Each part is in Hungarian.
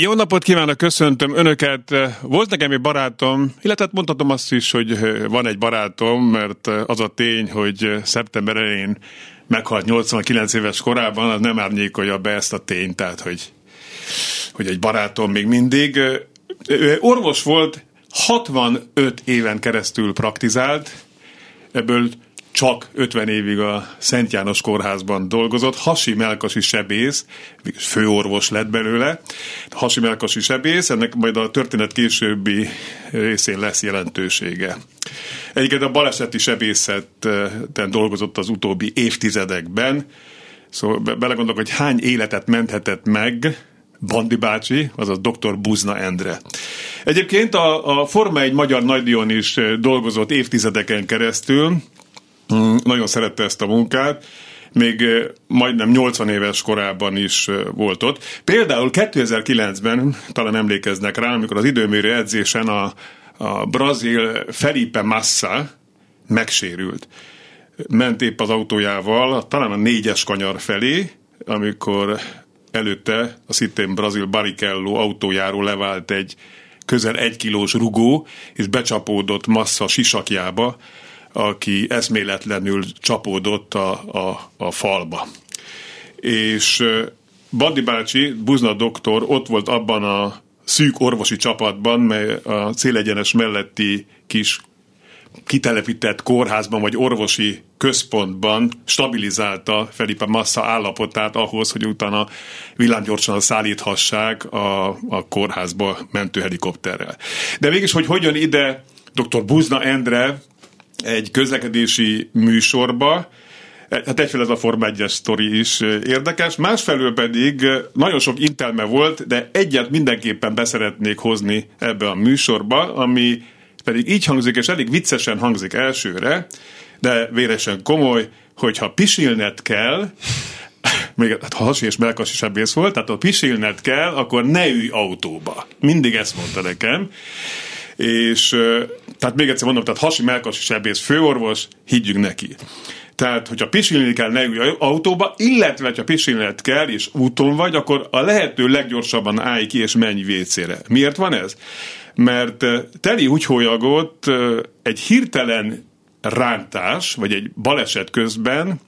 Jó napot kívánok, köszöntöm Önöket. Volt nekem egy barátom, illetve hát mondhatom azt is, hogy van egy barátom, mert az a tény, hogy szeptember elején meghalt 89 éves korában, az nem árnyékolja be ezt a tényt, tehát hogy, hogy egy barátom még mindig. Orvos volt, 65 éven keresztül praktizált, ebből csak 50 évig a Szent János kórházban dolgozott, Hasi Melkasi sebész, főorvos lett belőle, Hasi Melkasi sebész, ennek majd a történet későbbi részén lesz jelentősége. Egyébként a baleseti sebészetten dolgozott az utóbbi évtizedekben, szóval belegondolok, hogy hány életet menthetett meg Bandi bácsi, azaz dr. Buzna Endre. Egyébként a, a Forma egy magyar nagydíjon is dolgozott évtizedeken keresztül, nagyon szerette ezt a munkát, még majdnem 80 éves korában is volt ott. Például 2009-ben, talán emlékeznek rá, amikor az időmérő edzésen a, a brazil Felipe Massa megsérült. Ment épp az autójával, talán a négyes kanyar felé, amikor előtte a szintén brazil Barrichello autójáról levált egy közel egy kilós rugó, és becsapódott Massa sisakjába, aki eszméletlenül csapódott a, a, a falba. És Bandi bácsi, Buzna doktor ott volt abban a szűk orvosi csapatban, mely a célegyenes melletti kis kitelepített kórházban vagy orvosi központban stabilizálta Felipe Massa állapotát ahhoz, hogy utána villámgyorsan szállíthassák a, a kórházba mentőhelikopterrel. De mégis, hogy hogyan ide dr. Buzna Endre, egy közlekedési műsorba, Hát egyfelől ez a Forma 1 sztori is érdekes, másfelől pedig nagyon sok intelme volt, de egyet mindenképpen beszeretnék hozni ebbe a műsorba, ami pedig így hangzik, és elég viccesen hangzik elsőre, de véresen komoly, hogyha pisilnet kell, még hát hasi és melkas is volt, tehát ha pisilnet kell, akkor ne ülj autóba. Mindig ezt mondta nekem és tehát még egyszer mondom, tehát Hasi Melkasi sebész főorvos, higgyünk neki. Tehát, hogyha pisilni kell, ne ülj autóba, illetve, ha pisilned kell, és úton vagy, akkor a lehető leggyorsabban állj ki, és menj vécére. Miért van ez? Mert teli húgyhólyagot egy hirtelen rántás, vagy egy baleset közben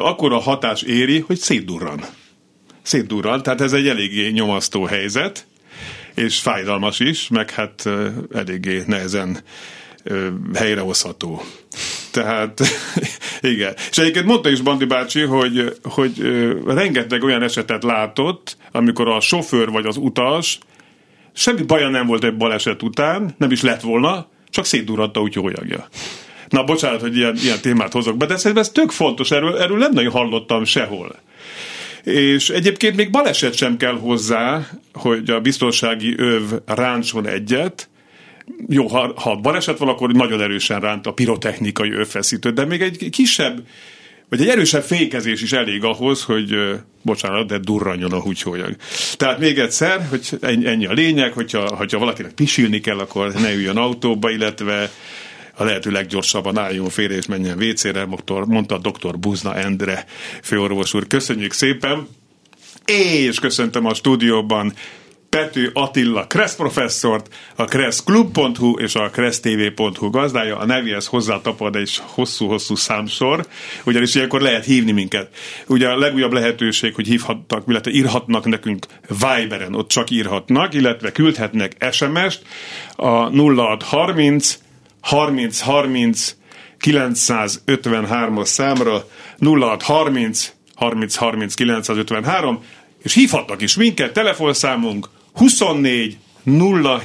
akkor a hatás éri, hogy szétdurran. Szétdurran, tehát ez egy eléggé nyomasztó helyzet, és fájdalmas is, meg hát eléggé nehezen helyrehozható. Tehát igen. És egyébként mondta is Bandi bácsi, hogy, hogy rengeteg olyan esetet látott, amikor a sofőr vagy az utas semmi baja nem volt egy baleset után, nem is lett volna, csak szétdurratta úgy hólyagja. Na, bocsánat, hogy ilyen, ilyen témát hozok be, de szerintem ez tök fontos, erről, erről nem nagyon hallottam sehol. És egyébként még baleset sem kell hozzá, hogy a biztonsági öv ráncson egyet, jó, ha, ha baleset van, akkor nagyon erősen ránt a pirotechnikai övfeszítő, de még egy kisebb, vagy egy erősebb fékezés is elég ahhoz, hogy bocsánat, de durranjon a húgyhólyag. Tehát még egyszer, hogy ennyi a lényeg, hogyha, hogyha valakinek pisilni kell, akkor ne üljön autóba, illetve a lehető leggyorsabban álljon félre és menjen WC-re, mondta a dr. Buzna Endre főorvos úr. Köszönjük szépen! És köszöntöm a stúdióban Pető Attila Kressz professzort, a kresszklub.hu és a kressztv.hu gazdája, a nevéhez hozzátapad egy hosszú-hosszú számsor, ugyanis ilyenkor lehet hívni minket. Ugye a legújabb lehetőség, hogy hívhatnak, illetve írhatnak nekünk Viberen, ott csak írhatnak, illetve küldhetnek SMS-t a 0630 30 30 953-as számra 0630 30 30 953 és hívhatnak is minket, telefonszámunk 24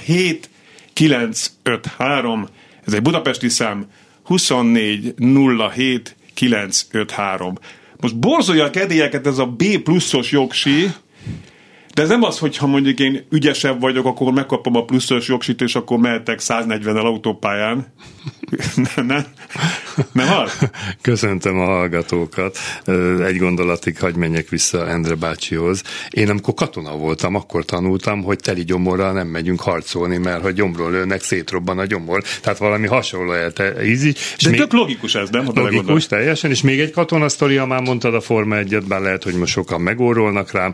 07 953, ez egy budapesti szám, 24 07 953. Most borzolja a kedélyeket ez a B pluszos jogsi, De ez nem az, hogy ha mondjuk én ügyesebb vagyok, akkor megkapom a pluszos jogsit, és akkor mehetek 140-el autópályán. nem, nem, nem az? Köszöntöm a hallgatókat. Egy gondolatig hagy menjek vissza Endre bácsihoz. Én amikor katona voltam, akkor tanultam, hogy teli gyomorral nem megyünk harcolni, mert ha gyomról lőnek, szétrobban a gyomor. Tehát valami hasonló ízi. De még... tök logikus ez, nem? Logikus, teljesen. És még egy katona sztoria, már mondtad a Forma 1 bár lehet, hogy most sokan megórolnak rám.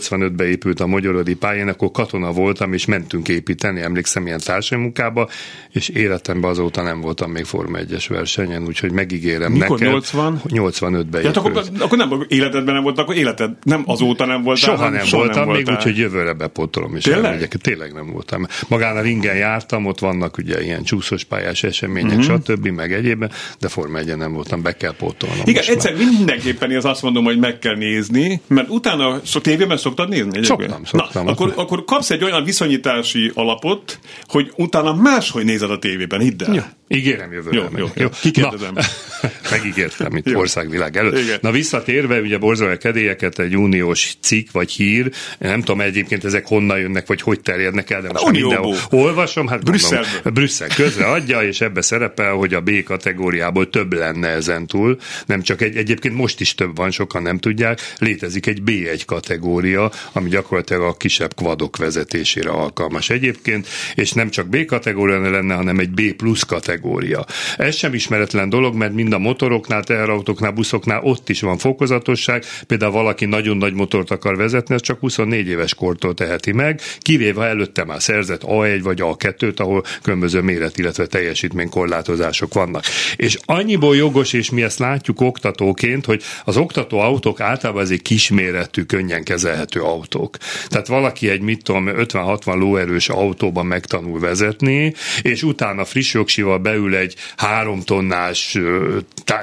1985-ben épült a Magyarodi pályán, akkor katona voltam, és mentünk építeni, emlékszem ilyen társamunkába, és életemben azóta nem voltam még Forma 1-es versenyen, úgyhogy megígérem Mikor, neked. 80? 85-ben ja, akkor, akkor, nem életedben nem volt, akkor életed nem azóta nem voltál. Soha nem soha voltam, nem még úgyhogy jövőre bepótolom. És Tényleg? Elmegyek. Tényleg nem voltam. Magán a ringen jártam, ott vannak ugye ilyen csúszós pályás események, uh-huh. stb. meg egyébben, de Forma 1 nem voltam, be kell pótolnom. Igen, egyszer már. mindenképpen az azt mondom, hogy meg kell nézni, mert utána so, tévében szoktad nézni? Egyébként? Szoktam, szoktam. Na, akkor, akkor kapsz egy olyan viszonyítási alapot, hogy utána máshogy nézed a tévében, hidd el. Ja. Ígérem jövőre. Jó, jó, jó. Kikérdezem. Na, megígértem, mint országvilág előtt. Igen. Na visszatérve, ugye borzolja kedélyeket egy uniós cikk vagy hír, nem tudom egyébként ezek honnan jönnek, vagy hogy terjednek el, de most mindenhol olvasom, hát Brüsszel. Brüsszel közre adja, és ebbe szerepel, hogy a B kategóriából több lenne ezen túl, nem csak egy, egyébként most is több van, sokan nem tudják, létezik egy B1 kategória, ami gyakorlatilag a kisebb kvadok vezetésére alkalmas egyébként, és nem csak B kategória lenne, hanem egy B plusz kategória kategória. Ez sem ismeretlen dolog, mert mind a motoroknál, teherautóknál, buszoknál ott is van fokozatosság. Például valaki nagyon nagy motort akar vezetni, az csak 24 éves kortól teheti meg, kivéve előtte már szerzett A1 vagy A2-t, ahol különböző méret, illetve teljesítménykorlátozások vannak. És annyiból jogos, és mi ezt látjuk oktatóként, hogy az oktató autók általában ezek kisméretű, könnyen kezelhető autók. Tehát valaki egy, mit tudom, 50-60 lóerős autóban megtanul vezetni, és utána friss jogsival beül egy három tonnás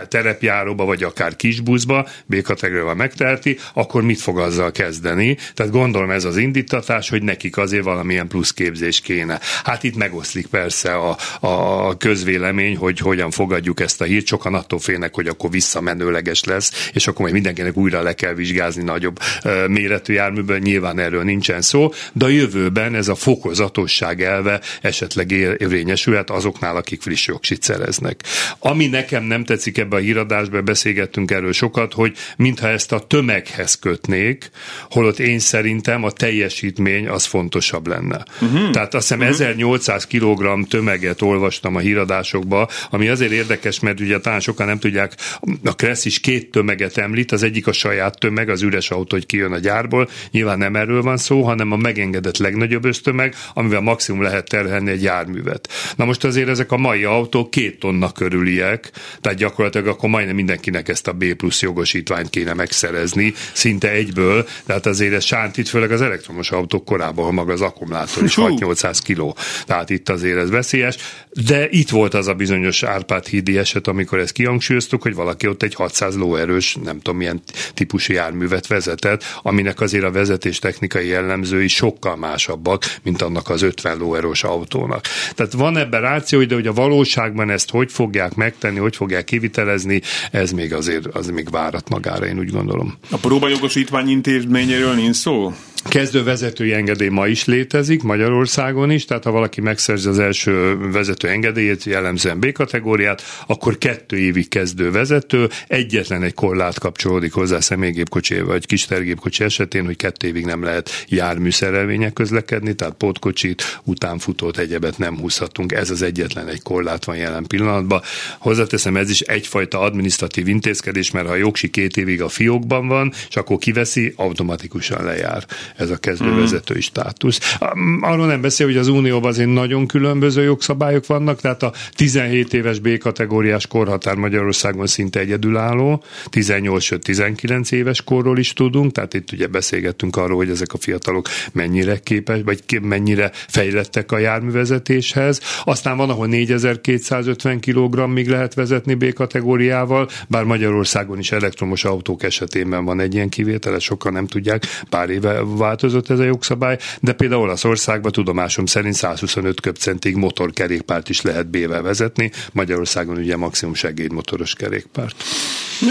terepjáróba, vagy akár kisbuszba, B kategóriával megteheti, akkor mit fog azzal kezdeni? Tehát gondolom ez az indítatás, hogy nekik azért valamilyen plusz képzés kéne. Hát itt megoszlik persze a, a közvélemény, hogy hogyan fogadjuk ezt a hírt, sokan attól félnek, hogy akkor visszamenőleges lesz, és akkor majd mindenkinek újra le kell vizsgázni nagyobb méretű járműből, nyilván erről nincsen szó, de a jövőben ez a fokozatosság elve esetleg érvényesülhet azoknál, akik friss jogsit szereznek. Ami nekem nem tetszik ebbe a híradásba, beszélgettünk erről sokat, hogy mintha ezt a tömeghez kötnék, holott én szerintem a teljesítmény az fontosabb lenne. Uh-huh. Tehát azt hiszem uh-huh. 1800 kg tömeget olvastam a híradásokba, ami azért érdekes, mert ugye talán sokan nem tudják, a Kressz is két tömeget említ, az egyik a saját tömeg, az üres autó, hogy kijön a gyárból, nyilván nem erről van szó, hanem a megengedett legnagyobb ösztömeg, amivel maximum lehet terhelni egy járművet. Na most azért ezek a mai autók két tonna körüliek, tehát gyakorlatilag akkor majdnem mindenkinek ezt a B plusz jogosítványt kéne megszerezni, szinte egyből, tehát azért ez sántít, főleg az elektromos autók korában, ha maga az akkumulátor is 6-800 kiló. Tehát itt azért ez veszélyes, de itt volt az a bizonyos Árpád hídi eset, amikor ezt kihangsúlyoztuk, hogy valaki ott egy 600 lóerős, nem tudom milyen típusú járművet vezetett, aminek azért a vezetés technikai jellemzői sokkal másabbak, mint annak az 50 lóerős autónak. Tehát van ebben ráció, de hogy a való valóságban ezt hogy fogják megtenni, hogy fogják kivitelezni, ez még azért az még várat magára, én úgy gondolom. A próbajogosítvány intézményéről nincs szó? Kezdő vezetői engedély ma is létezik Magyarországon is, tehát ha valaki megszerzi az első vezető engedélyét, jellemzően B kategóriát, akkor kettő évig kezdő vezető, egyetlen egy korlát kapcsolódik hozzá személygépkocsi vagy kis tergépkocsi esetén, hogy kettő évig nem lehet járműszerelvények közlekedni, tehát pótkocsit, utánfutót, egyebet nem húzhatunk. Ez az egyetlen egy korlát van jelen pillanatban. Hozzáteszem, ez is egyfajta administratív intézkedés, mert ha a jogsi két évig a fiókban van, és akkor kiveszi, automatikusan lejár ez a kezdővezetői státusz. Arról nem beszél, hogy az Unióban azért nagyon különböző jogszabályok vannak, tehát a 17 éves B kategóriás korhatár Magyarországon szinte egyedülálló, 18 19 éves korról is tudunk, tehát itt ugye beszélgettünk arról, hogy ezek a fiatalok mennyire képes, vagy mennyire fejlettek a járművezetéshez. Aztán van, ahol 4250 kg-ig lehet vezetni B kategóriával, bár Magyarországon is elektromos autók esetében van egy ilyen kivétel, sokan nem tudják, pár éve változott ez a jogszabály, de például Olaszországban tudomásom szerint 125 köbcentig motorkerékpárt is lehet B-vel vezetni, Magyarországon ugye maximum segédmotoros kerékpárt.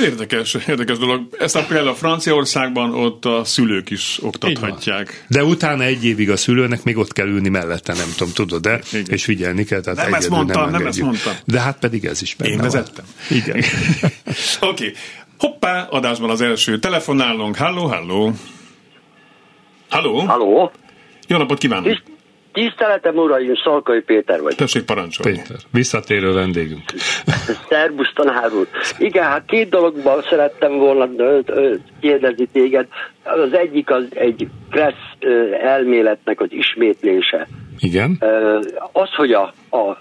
Érdekes, érdekes dolog. Ezt a például a Franciaországban ott a szülők is oktathatják. De utána egy évig a szülőnek még ott kell ülni mellette, nem tudom, tudod, de és figyelni kell. Tehát nem ezt mondtam, nem, nem ezt mondtam. De hát pedig ez is benne Én vezettem. Van. Igen. Oké. okay. Hoppá, adásban az első telefonálunk. Halló, halló. Halló. Halló. Jó napot kívánok. Tiszteletem uraim, Szalkai Péter vagy. Tessék parancsolni. Péter, visszatérő vendégünk. Szerbusz tanár úr. Igen, hát két dologban szerettem volna kérdezni téged. Az egyik az egy Kressz elméletnek az ismétlése. Igen. Az, hogy a, a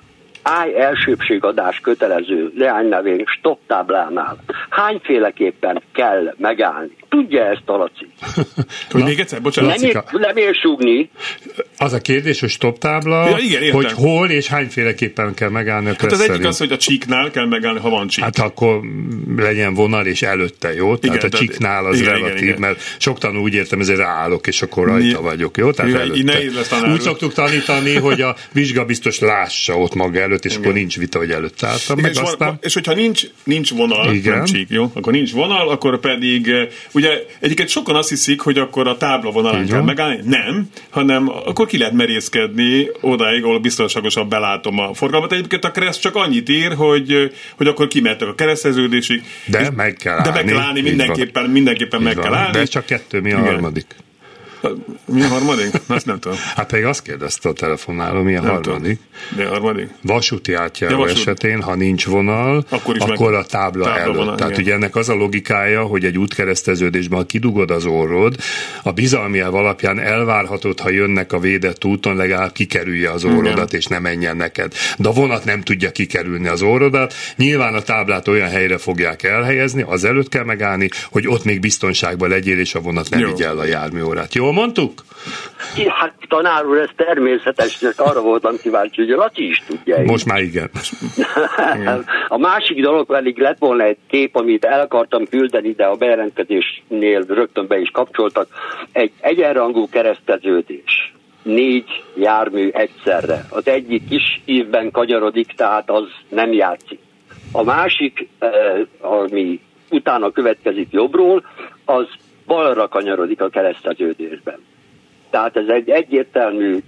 állj elsőbségadás kötelező leánynevén stop táblánál hányféleképpen kell megállni? Tudja ezt a Laci? hogy még egyszer, bocsánat. Nem, ér, nem ér súgni. Az a kérdés, hogy stop tábla, ja, igen, hogy hol és hányféleképpen kell megállni a hát az egyik az, hogy a csíknál kell megállni, ha van csík. Hát akkor legyen vonal és előtte, jó? Tehát igen, a csíknál az igen, relatív, igen, igen. mert sok tanul úgy értem, ezért ráállok, és akkor rajta vagyok, jó? Tehát igen, előtte. Úgy szoktuk tanítani, hogy a vizsgabiztos lássa ott maga előtt, és igen. akkor nincs vita, hogy előtt álltam. Meg és, aztán... van, és hogyha nincs, nincs vonal, igen. nem csík, jó? Akkor nincs vonal, akkor pedig, eh, ugye egyiket sokan azt hiszik, hogy akkor a tábla vonalán kell megállni. Nem, hanem akkor ki lehet merészkedni odáig, ahol biztonságosan belátom a forgalmat. Egyébként a kereszt csak annyit ír, hogy, hogy akkor kimehetek a kereszteződésig. De meg kell állni. De meg kell állni, mindenképpen, mindenképpen meg kell állni. De csak kettő, mi a Igen. harmadik? Mi a harmadik? Azt nem tudom. Hát pedig azt kérdezte a telefonáló, mi a nem harmadik? Mi a harmadik? Vasúti átjáró vasút... esetén, ha nincs vonal, akkor, akkor a tábla, tábla előtt. Vonal, Tehát igen. ugye ennek az a logikája, hogy egy útkereszteződésben, ha kidugod az orrod, a bizalmi elv alapján elvárhatod, ha jönnek a védett úton, legalább kikerülje az orrodat, igen. és ne menjen neked. De a vonat nem tudja kikerülni az orrodat. Nyilván a táblát olyan helyre fogják elhelyezni, az előtt kell megállni, hogy ott még biztonságban legyél, és a vonat nem vigye el a járműórát. Jó mondtuk? Hát tanár úr, ez természetes, arra voltam kíváncsi, hogy a Laci is tudja. Most már igen. a másik dolog pedig lett volna egy kép, amit el akartam küldeni, de a bejelentkezésnél rögtön be is kapcsoltak. Egy egyenrangú kereszteződés. Négy jármű egyszerre. Az egyik kis ívben kagyarodik, tehát az nem játszik. A másik, eh, ami utána következik jobbról, az balra kanyarodik a kereszteződésben. Tehát ez egy egyértelmű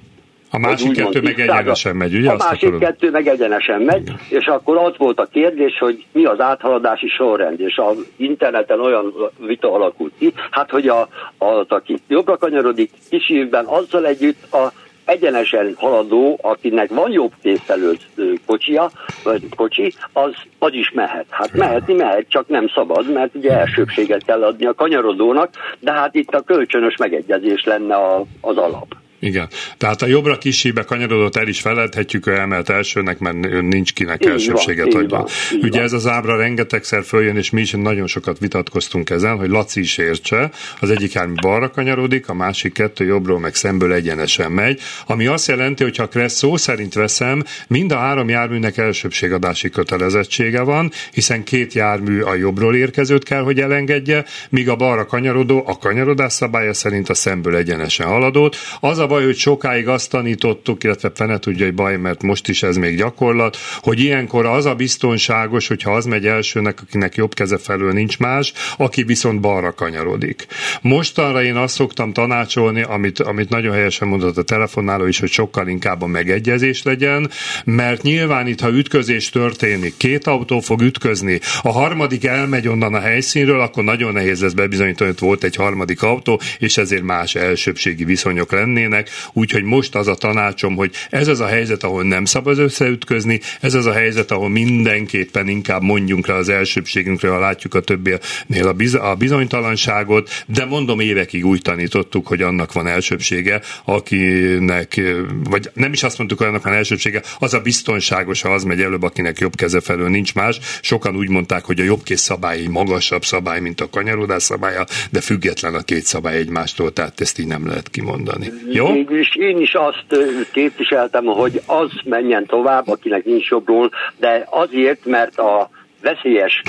a másik kettő meg egyenesen megy, ugye? A másik akarod? kettő meg egyenesen megy, Igen. és akkor az volt a kérdés, hogy mi az áthaladási sorrend, és az interneten olyan vita alakult ki, hát hogy a, az, aki jobbra kanyarodik, kis évben azzal együtt a egyenesen haladó, akinek van jobb készfelő kocsia, vagy kocsi, az, az is mehet. Hát mehetni mehet, csak nem szabad, mert ugye elsőbséget kell adni a kanyarodónak, de hát itt a kölcsönös megegyezés lenne a, az alap. Igen. Tehát a jobbra kisébe kanyarodott el is feledhetjük, ő emelt elsőnek, mert nincs kinek így elsőbséget van, adva. Van, Ugye van. ez az ábra rengetegszer följön, és mi is nagyon sokat vitatkoztunk ezen, hogy Laci is értse, az egyik jármű balra kanyarodik, a másik kettő jobbról meg szemből egyenesen megy, ami azt jelenti, hogy ha Kressz szó szerint veszem, mind a három járműnek elsőbségadási kötelezettsége van, hiszen két jármű a jobbról érkezőt kell, hogy elengedje, míg a balra kanyarodó a kanyarodás szabálya szerint a szemből egyenesen haladót. Az a baj, hogy sokáig azt tanítottuk, illetve fene tudja, hogy baj, mert most is ez még gyakorlat, hogy ilyenkor az a biztonságos, hogyha az megy elsőnek, akinek jobb keze felől nincs más, aki viszont balra kanyarodik. Mostanra én azt szoktam tanácsolni, amit, amit nagyon helyesen mondott a telefonáló is, hogy sokkal inkább a megegyezés legyen, mert nyilván itt, ha ütközés történik, két autó fog ütközni, a harmadik elmegy onnan a helyszínről, akkor nagyon nehéz lesz bebizonyítani, hogy volt egy harmadik autó, és ezért más elsőbségi viszonyok lennének legyenek, úgyhogy most az a tanácsom, hogy ez az a helyzet, ahol nem szabad összeütközni, ez az a helyzet, ahol mindenképpen inkább mondjunk rá az elsőbségünkre, ha látjuk a többinél a, biz- a bizonytalanságot, de mondom, évekig úgy tanítottuk, hogy annak van elsőbsége, akinek, vagy nem is azt mondtuk, hogy annak van elsőbsége, az a biztonságos, ha az megy előbb, akinek jobb keze felől nincs más. Sokan úgy mondták, hogy a jobb kész szabály magasabb szabály, mint a kanyarodás szabálya, de független a két szabály egymástól, tehát ezt így nem lehet kimondani. Jó? Mégis én is azt képviseltem, hogy az menjen tovább, akinek nincs jobbról, de azért, mert a veszélyes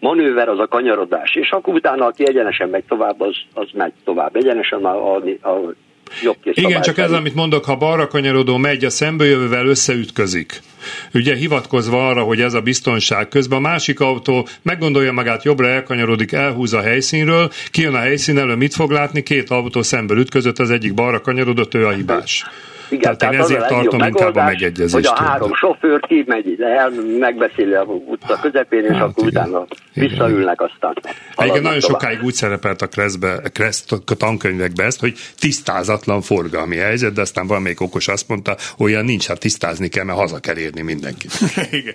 manőver az a kanyarodás, és akkor utána, aki egyenesen megy tovább, az, az megy tovább. Egyenesen a, a, a jobb Igen, csak ez, amit mondok, ha balra kanyarodó megy, a szembejövővel összeütközik. Ugye hivatkozva arra, hogy ez a biztonság közben a másik autó meggondolja magát, jobbra elkanyarodik, elhúz a helyszínről, kijön a helyszínelő, mit fog látni? Két autó szemből ütközött, az egyik balra kanyarodott, ő a hibás. Igen, tehát, tehát én ezért tartom inkább a megegyezést. Hogy a három sofőr kimegy, el, megbeszéli a utca közepén, és hát akkor igen. utána visszaülnek aztán. Igen, nagyon tovább. sokáig úgy szerepelt a Kreszbe, Kressz tankönyvekbe ezt, hogy tisztázatlan forgalmi helyzet, de aztán valamelyik okos azt mondta, olyan nincs, hát tisztázni kell, mert haza kell érni mindenkit. Igen.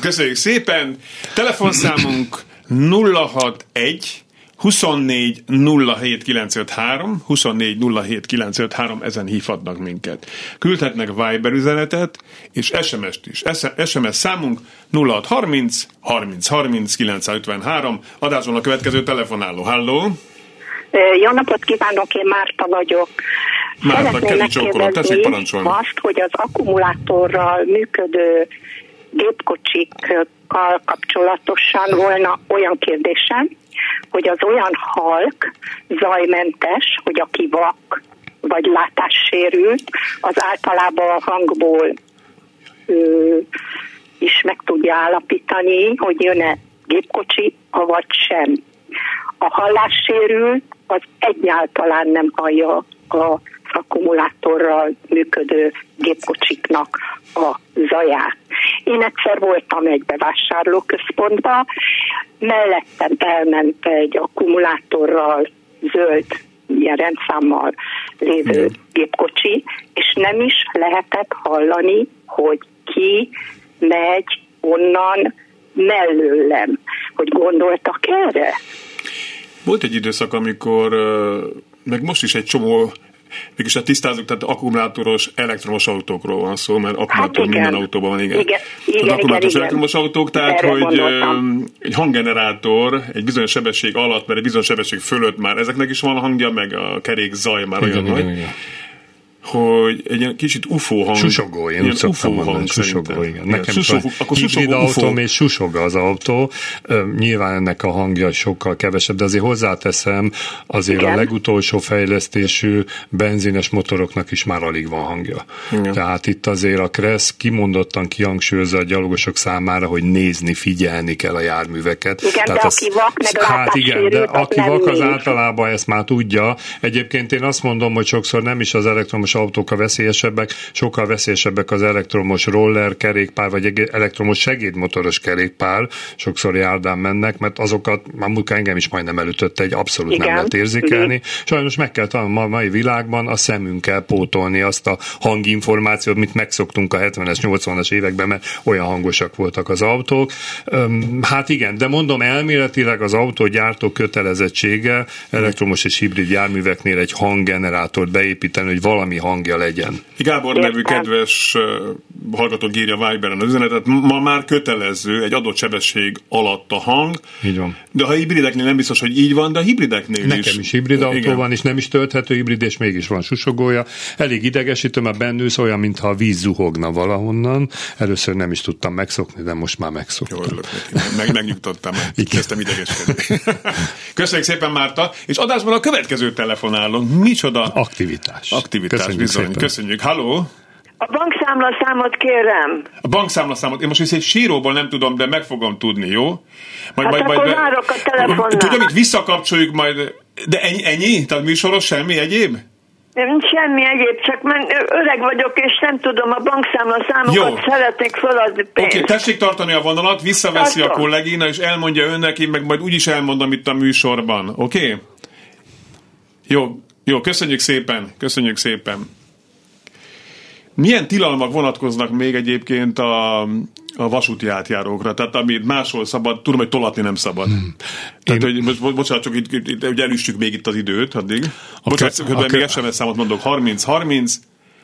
Köszönjük szépen! Telefonszámunk 061 24 07 953, 24 07 953, ezen hívhatnak minket. Küldhetnek Viber üzenetet, és SMS-t is. SMS számunk 0630 30 30 953, adáson a következő telefonáló. Halló! Jó napot kívánok, én Márta vagyok. Márta, Szeretném megkérdezni azt, hogy az akkumulátorral működő gépkocsikkal kapcsolatosan volna olyan kérdésem, hogy az olyan halk zajmentes, hogy aki vak vagy látássérült, az általában a hangból ö, is meg tudja állapítani, hogy jön-e gépkocsi, vagy sem. A hallássérült az egyáltalán nem hallja a akkumulátorral működő gépkocsiknak a zaját. Én egyszer voltam egy bevásárlóközpontba, mellettem elment egy akkumulátorral zöld ilyen rendszámmal lévő gépkocsi, és nem is lehetett hallani, hogy ki megy onnan mellőlem. Hogy gondoltak erre? Volt egy időszak, amikor, meg most is egy csomó mégis a tisztázunk, tehát akkumulátoros elektromos autókról van szó, mert akkumulátor hát minden autóban van, igen. igen, igen tehát akkumulátoros igen, elektromos autók, tehát Erre hogy gondoltam. egy hanggenerátor egy bizonyos sebesség alatt, mert egy bizonyos sebesség fölött már ezeknek is van a hangja, meg a kerék zaj már igen, olyan igen, nagy. Igen hogy egy ilyen kicsit UFO hang. Susogó, én úgy szoktam mondani, susogó, igen. Nekem susog, is akkor hibrid autóm és susog az autó. Nyilván ennek a hangja sokkal kevesebb, de azért hozzáteszem, azért igen. a legutolsó fejlesztésű benzines motoroknak is már alig van hangja. Igen. Tehát itt azért a Kressz kimondottan kihangsúlyozza a gyalogosok számára, hogy nézni, figyelni kell a járműveket. Igen, Tehát de az, aki vak, meg Hát igen, de aki vak az általában ezt már tudja. Egyébként én azt mondom, hogy sokszor nem is az elektromos autók a veszélyesebbek, sokkal veszélyesebbek az elektromos roller kerékpár, vagy elektromos segédmotoros kerékpár, sokszor járdán mennek, mert azokat, már munka engem is majdnem elütött egy, abszolút Igen. nem lehet érzékelni. Igen. Sajnos meg kell talán a mai világban a szemünkkel pótolni azt a hanginformációt, mint megszoktunk a 70-es, 80-as években, mert olyan hangosak voltak az autók. Hát igen, de mondom, elméletileg az autógyártó kötelezettsége elektromos és hibrid járműveknél egy hanggenerátort beépíteni, hogy valami hangja legyen. Gábor nevű kedves hallgatók írja Viberen az üzenetet, ma már kötelező egy adott sebesség alatt a hang. Így van. De ha hibrideknél nem biztos, hogy így van, de a hibrideknél Nekem is. Nekem is hibrid autó Igen. van, és nem is tölthető hibrid, és mégis van susogója. Elég idegesítő, mert bennülsz olyan, mintha a víz zuhogna valahonnan. Először nem is tudtam megszokni, de most már megszoktam. Jó, Meg, megnyugtattam, kezdtem idegeskedni. Köszönjük szépen, Márta. És adásban a következő telefonálom. Micsoda? Aktivitás. Aktivitás. Köszönjük bizony. Szépen. Köszönjük. Halló? A bankszámla számot kérem. A bankszámla számot. Én most is egy síróból nem tudom, de meg fogom tudni, jó? Majd, hát majd, akkor majd, várok a telefonnál. Tudja, mit visszakapcsoljuk majd. De ennyi? ennyi? Tehát műsoros semmi egyéb? Nem, semmi egyéb, csak men, öreg vagyok, és nem tudom, a bankszámla számokat Jó. szeretnék feladni pénzt. Oké, okay, tessék tartani a vonalat, visszaveszi Tartom. a kollégina, és elmondja önnek, én meg majd úgyis elmondom itt a műsorban. Oké? Okay? Jó, jó, köszönjük szépen, köszönjük szépen. Milyen tilalmak vonatkoznak még egyébként a, a vasúti átjárókra? Tehát amit máshol szabad, tudom, hogy tolatni nem szabad. Hmm. Tehát, Én... hogy most, bocsánat, csak itt, itt, itt elüstjük még itt az időt addig. A bocsánat, kö, a kö... még SMS számot mondok. 30, 30,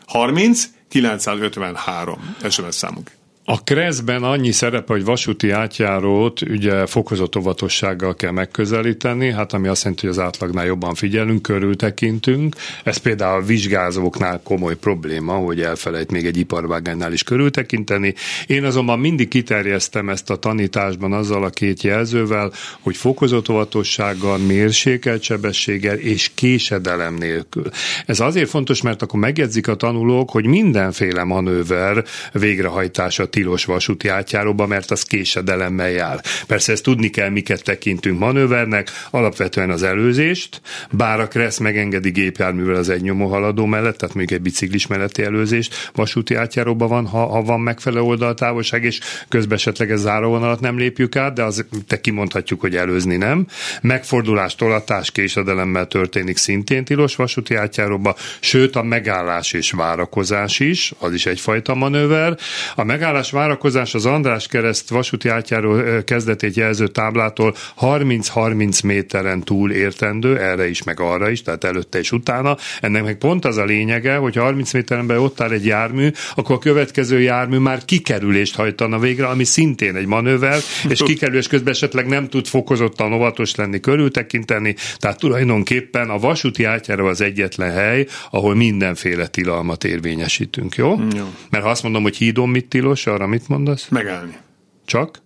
30, 953 SMS számunk. A Kreszben annyi szerepe, hogy vasúti átjárót ugye fokozott óvatossággal kell megközelíteni, hát ami azt jelenti, hogy az átlagnál jobban figyelünk, körültekintünk. Ez például a vizsgázóknál komoly probléma, hogy elfelejt még egy iparvágánynál is körültekinteni. Én azonban mindig kiterjesztem ezt a tanításban azzal a két jelzővel, hogy fokozott óvatossággal, mérsékelt sebességgel és késedelem nélkül. Ez azért fontos, mert akkor megjegyzik a tanulók, hogy mindenféle manőver végrehajtása tilos vasúti átjáróba, mert az késedelemmel jár. Persze ezt tudni kell, miket tekintünk manővernek, alapvetően az előzést, bár a Kressz megengedi gépjárművel az egynyomó haladó mellett, tehát még egy biciklis melletti előzést vasúti átjáróba van, ha, ha van megfelelő oldaltávolság, és közben esetleg ez záróvonalat nem lépjük át, de az te kimondhatjuk, hogy előzni nem. Megfordulás, tolatás késedelemmel történik szintén tilos vasúti átjáróba, sőt a megállás és várakozás is, az is egyfajta manőver. A megállás Város várakozás az András kereszt vasúti átjáró kezdetét jelző táblától 30-30 méteren túl értendő, erre is, meg arra is, tehát előtte és utána. Ennek meg pont az a lényege, hogy 30 méteren belül ott áll egy jármű, akkor a következő jármű már kikerülést hajtana végre, ami szintén egy manőver, és kikerülés közben esetleg nem tud fokozottan óvatos lenni, körültekinteni, tehát tulajdonképpen a vasúti átjáró az egyetlen hely, ahol mindenféle tilalmat érvényesítünk, jó? jó. Mert ha azt mondom, hogy hídon mit tilos, arra mit mondasz? Megállni. Csak?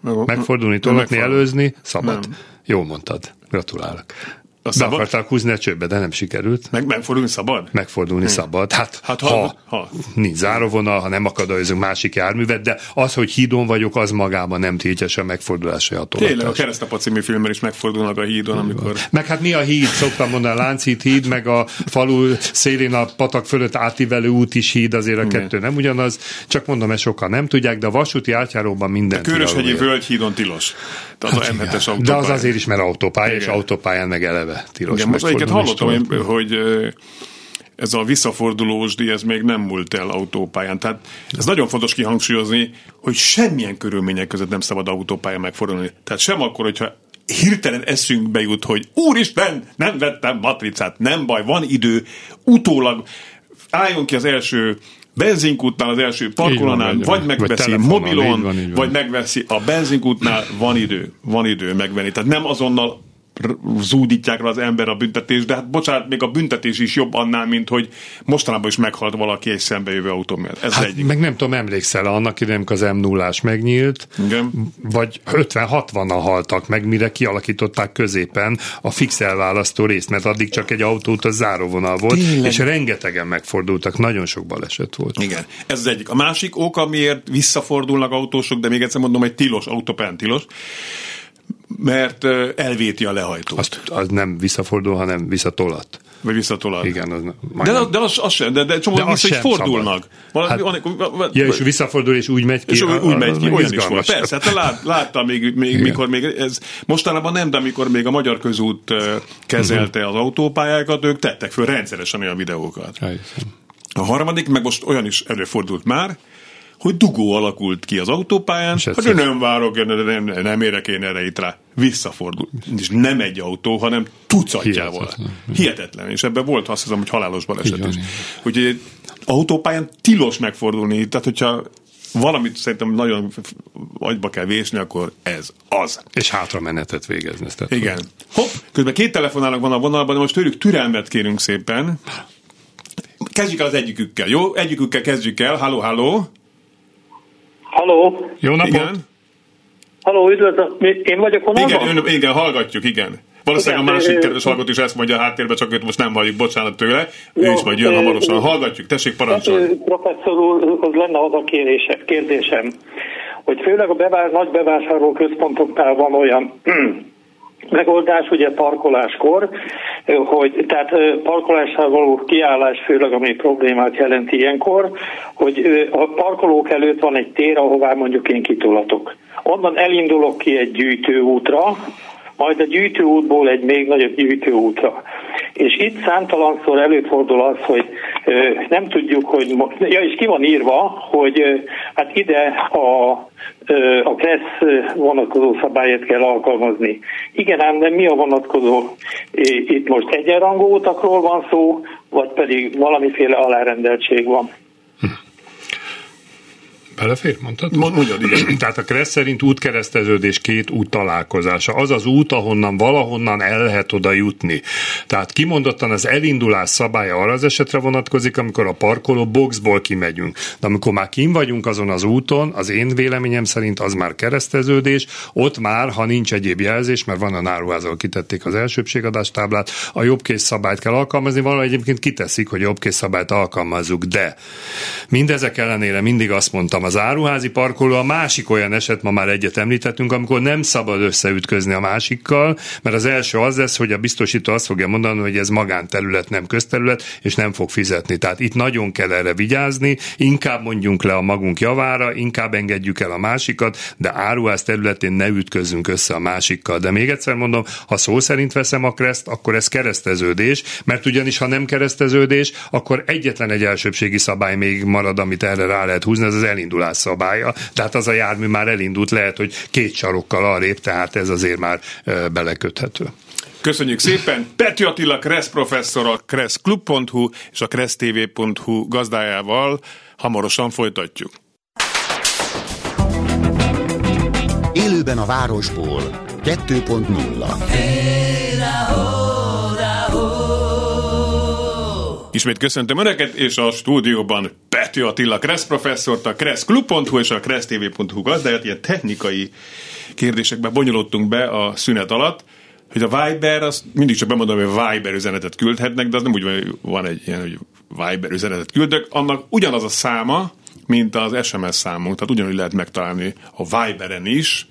Meg, Megfordulni, tolatni, előzni? Szabad. Nem. Jó mondtad. Gratulálok. A szabad? Be akarták húzni a csőbe, de nem sikerült. Meg, megfordulni szabad? Megfordulni hmm. szabad. Hát, hát ha, ha, ha, nincs záróvonal, ha nem akadályozunk másik járművet, de az, hogy hídon vagyok, az magában nem tiltja sem megfordulási hatólatást. Tényleg, a Keresztapa című filmben is megfordulnak a hídon, amikor... Meg hát mi a híd? Szoktam mondani, a Lánchíd híd, meg a falu szélén a patak fölött átívelő út is híd, azért a kettő nem ugyanaz. Csak mondom, ezt sokan nem tudják, de a vasúti átjáróban minden. A Köröshegyi völgyhídon tilos. Tehát hát az m De az azért is, mert autópálya, Igen. és autópályán meg eleve tilos. Igen, most egyiket hallottam, hogy, hogy ez a visszafordulós díj, ez még nem múlt el autópályán. Tehát ez nagyon fontos kihangsúlyozni, hogy semmilyen körülmények között nem szabad autópályán megfordulni. Tehát sem akkor, hogyha hirtelen eszünkbe jut, hogy úristen, nem vettem matricát, nem baj, van idő, utólag álljon ki az első benzinkútnál az első parkolónál, vagy megveszi vagy mobilon, így van, így van. vagy megveszi a benzinkútnál, van idő, van idő megvenni. Tehát nem azonnal zúdítják rá az ember a büntetés, de hát bocsánat, még a büntetés is jobb annál, mint hogy mostanában is meghalt valaki egy jövő autó miatt. Ez hát, egyik. Meg nem tudom, emlékszel, annak idején, amikor az m 0 megnyílt, Igen. vagy 50-60-an haltak meg, mire kialakították középen a fix elválasztó részt, mert addig csak egy autót a záróvonal volt, Tényleg? és rengetegen megfordultak, nagyon sok baleset volt. Igen, ez az egyik. A másik ok, amiért visszafordulnak autósok, de még egyszer mondom, hogy tilos, autópályán tilos, mert elvéti a lehajtót. Azt, az nem visszafordul, hanem visszatolat. Vagy visszatolat. Igen, az de, de az, az sem, de, de csomó de vissza is fordulnak. Valami, hát, ja, és visszafordul, és úgy megy ki. És úgy, úgy megy ki, olyan is volt. Persze, hát lát, láttam még, még mikor még ez, mostanában nem, de amikor még a Magyar Közút kezelte uh-huh. az autópályákat, ők tettek föl rendszeresen olyan videókat. A harmadik, meg most olyan is előfordult már, hogy dugó alakult ki az autópályán, hogy nem várok, nem, nem érek én erre itt rá. Visszafordul. És nem egy autó, hanem tucatjával. Hihetetlen. Hihetetlen. És ebben volt azt hiszem, hogy halálos baleset is. Úgyhogy autópályán tilos megfordulni. Tehát, hogyha valamit szerintem nagyon agyba kell vésni, akkor ez az. És hátra menetet végezni. Ezt Igen. Hopp, közben két telefonálnak van a vonalban, de most tőlük türelmet kérünk szépen. Kezdjük el az egyikükkel, jó? Egyikükkel kezdjük el. Halló, halló. Halló! Jó napot! Igen. Halló, üdvözlöm! Én vagyok honnan? Igen, ön, igen, hallgatjuk, igen. Valószínűleg igen, a másik kedves hallgató is ezt mondja a háttérben, csak őt most nem halljuk, bocsánat tőle. Jó, ő is majd jön hamarosan. Hallgatjuk, tessék parancsolni. Professzor úrhoz lenne az a kérdésem, hogy főleg a bevár, nagy bevásárló központoknál van olyan megoldás ugye parkoláskor, hogy tehát parkolással való kiállás főleg, ami problémát jelent ilyenkor, hogy a parkolók előtt van egy tér, ahová mondjuk én kitolatok. Onnan elindulok ki egy gyűjtőútra, majd a gyűjtőútból egy még nagyobb gyűjtőútra. És itt számtalanszor előfordul az, hogy nem tudjuk, hogy, ja és ki van írva, hogy hát ide a, a KRESZ vonatkozó szabályt kell alkalmazni. Igen, ám de mi a vonatkozó? Itt most egyenrangú utakról van szó, vagy pedig valamiféle alárendeltség van? Belefér, mondtad? Mondjad, igen. Tehát a Kressz szerint útkereszteződés két út találkozása. Az az út, ahonnan valahonnan el lehet oda jutni. Tehát kimondottan az elindulás szabálya arra az esetre vonatkozik, amikor a parkoló boxból kimegyünk. De amikor már kim vagyunk azon az úton, az én véleményem szerint az már kereszteződés, ott már, ha nincs egyéb jelzés, mert van a náruházal kitették az elsőbségadás táblát, a jobbkész szabályt kell alkalmazni, valahogy egyébként kiteszik, hogy jobbkész szabályt alkalmazzuk, de mindezek ellenére mindig azt mondtam, az áruházi parkoló a másik olyan eset, ma már egyet említettünk, amikor nem szabad összeütközni a másikkal, mert az első az lesz, hogy a biztosító azt fogja mondani, hogy ez magánterület, nem közterület, és nem fog fizetni. Tehát itt nagyon kell erre vigyázni, inkább mondjunk le a magunk javára, inkább engedjük el a másikat, de áruház területén ne ütközzünk össze a másikkal. De még egyszer mondom, ha szó szerint veszem a kreszt, akkor ez kereszteződés, mert ugyanis ha nem kereszteződés, akkor egyetlen egy elsőbségi szabály még marad, amit erre rá lehet húzni, ez az elindulás szabálya. Tehát az a jármű már elindult, lehet, hogy két sarokkal arrébb, tehát ez azért már beleköthető. Köszönjük szépen! Pető Attila Kressz professzor a kresszklub.hu és a kressztv.hu gazdájával hamarosan folytatjuk. Élőben a városból 2.0 Ismét köszöntöm Önöket, és a stúdióban Pető Attila Kressz professzort, a kresszklub.hu és a kressztv.hu gazdáját, ilyen technikai kérdésekben bonyolultunk be a szünet alatt hogy a Viber, az mindig csak bemondom, hogy Viber üzenetet küldhetnek, de az nem úgy van, van egy ilyen, hogy Viber üzenetet küldök, annak ugyanaz a száma, mint az SMS számunk, tehát ugyanúgy lehet megtalálni a Viberen is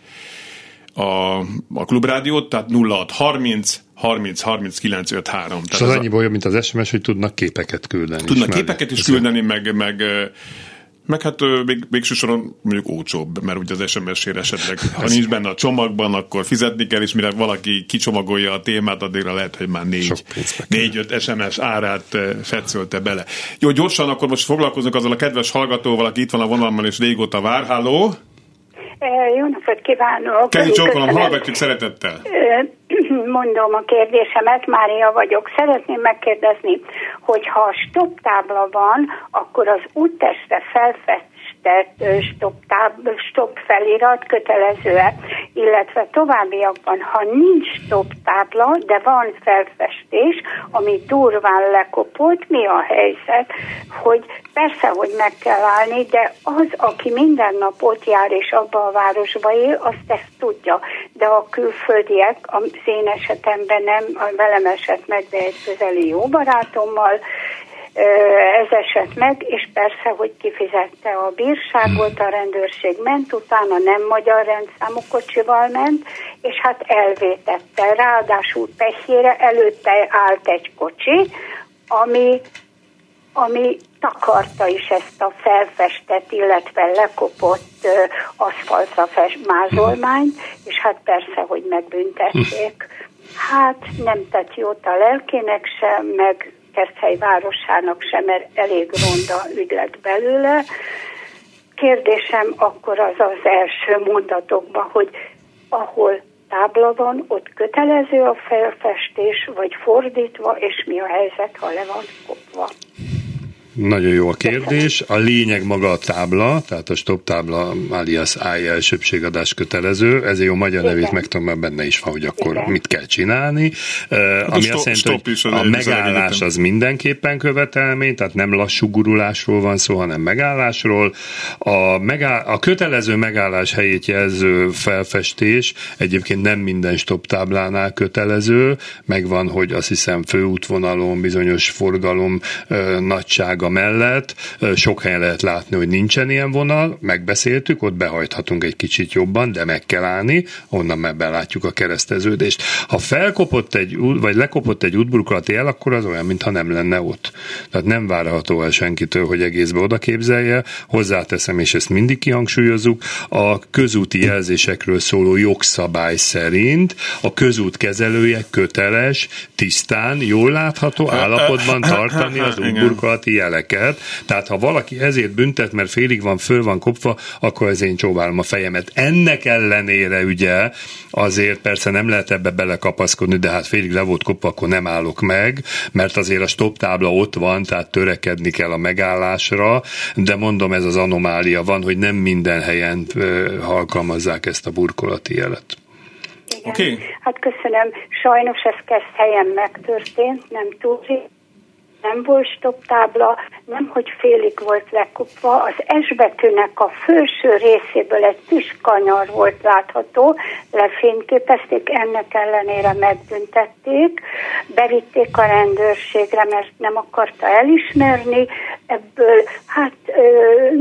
a, a klubrádiót, tehát 0630 30 39 53. És az, az annyi jobb, mint az SMS, hogy tudnak képeket küldeni. Tudnak is, képeket is küldeni, meg, meg meg hát még, végső soron mondjuk ócsóbb, mert ugye az SMS-ére esetleg, ha nincs benne a csomagban, akkor fizetni kell, és mire valaki kicsomagolja a témát, addigra lehet, hogy már négy, négy-öt SMS árát fetszölte bele. Jó, gyorsan akkor most foglalkozunk azzal a kedves hallgatóval, aki itt van a vonalban, és régóta vár. Háló! Jó napot kívánok! Kenny Csókolom, hallgatjuk szeretettel! Mondom a kérdésemet, Mária vagyok. Szeretném megkérdezni, hogy ha stop tábla van, akkor az úttestre felfest tett stop, táb, stop felirat kötelező illetve továbbiakban, ha nincs stop tábla, de van felfestés, ami durván lekopott, mi a helyzet, hogy persze, hogy meg kell állni, de az, aki minden nap ott jár és abba a városba él, azt ezt tudja. De a külföldiek, az én esetemben nem, velem esett meg, de egy közeli jó barátommal, ez esett meg, és persze, hogy kifizette a bírságot, a rendőrség ment, utána nem magyar rendszámú kocsival ment, és hát elvétette. Ráadásul pehjére előtte állt egy kocsi, ami, ami takarta is ezt a felfestett, illetve lekopott aszfaltra mázolmányt, és hát persze, hogy megbüntették. Hát nem tett jót a lelkének sem, meg Kerthely városának sem, mert elég ronda ügy lett belőle. Kérdésem akkor az az első mondatokban, hogy ahol tábla van, ott kötelező a felfestés, vagy fordítva, és mi a helyzet, ha le van kopva. Nagyon jó a kérdés. A lényeg maga a tábla, tehát a stop tábla alias AI elsőbségadás kötelező, ezért jó magyar nevét megtudom, mert benne is van, hogy akkor Igen. mit kell csinálni. Uh, ami stop, azt jelenti, hogy a megállás az mindenképpen követelmény, tehát nem lassú gurulásról van szó, hanem megállásról. A, megáll, a kötelező megállás helyét jelző felfestés egyébként nem minden stop táblánál kötelező, megvan, hogy azt hiszem főútvonalon bizonyos forgalom nagyság Prága mellett sok helyen lehet látni, hogy nincsen ilyen vonal, megbeszéltük, ott behajthatunk egy kicsit jobban, de meg kell állni, onnan meg belátjuk a kereszteződést. Ha felkopott egy, vagy lekopott egy útburkolati el, akkor az olyan, mintha nem lenne ott. Tehát nem várható el senkitől, hogy egészbe oda képzelje. Hozzáteszem, és ezt mindig kihangsúlyozzuk, a közúti jelzésekről szóló jogszabály szerint a közút kezelője köteles, tisztán, jól látható állapotban tartani az útburkolati jelet feltételeket, tehát ha valaki ezért büntet, mert félig van, föl van kopva, akkor ez én csóválom a fejemet. Ennek ellenére ugye azért persze nem lehet ebbe belekapaszkodni, de hát félig le volt kopva, akkor nem állok meg, mert azért a stop tábla ott van, tehát törekedni kell a megállásra, de mondom, ez az anomália van, hogy nem minden helyen alkalmazzák ezt a burkolati jelet. Oké. Okay. Hát köszönöm. Sajnos ez kezd helyen megtörtént, nem túl nem volt stoptábla, nem hogy félig volt lekupva, az S a felső részéből egy kis kanyar volt látható, lefényképezték, ennek ellenére megbüntették, bevitték a rendőrségre, mert nem akarta elismerni, ebből hát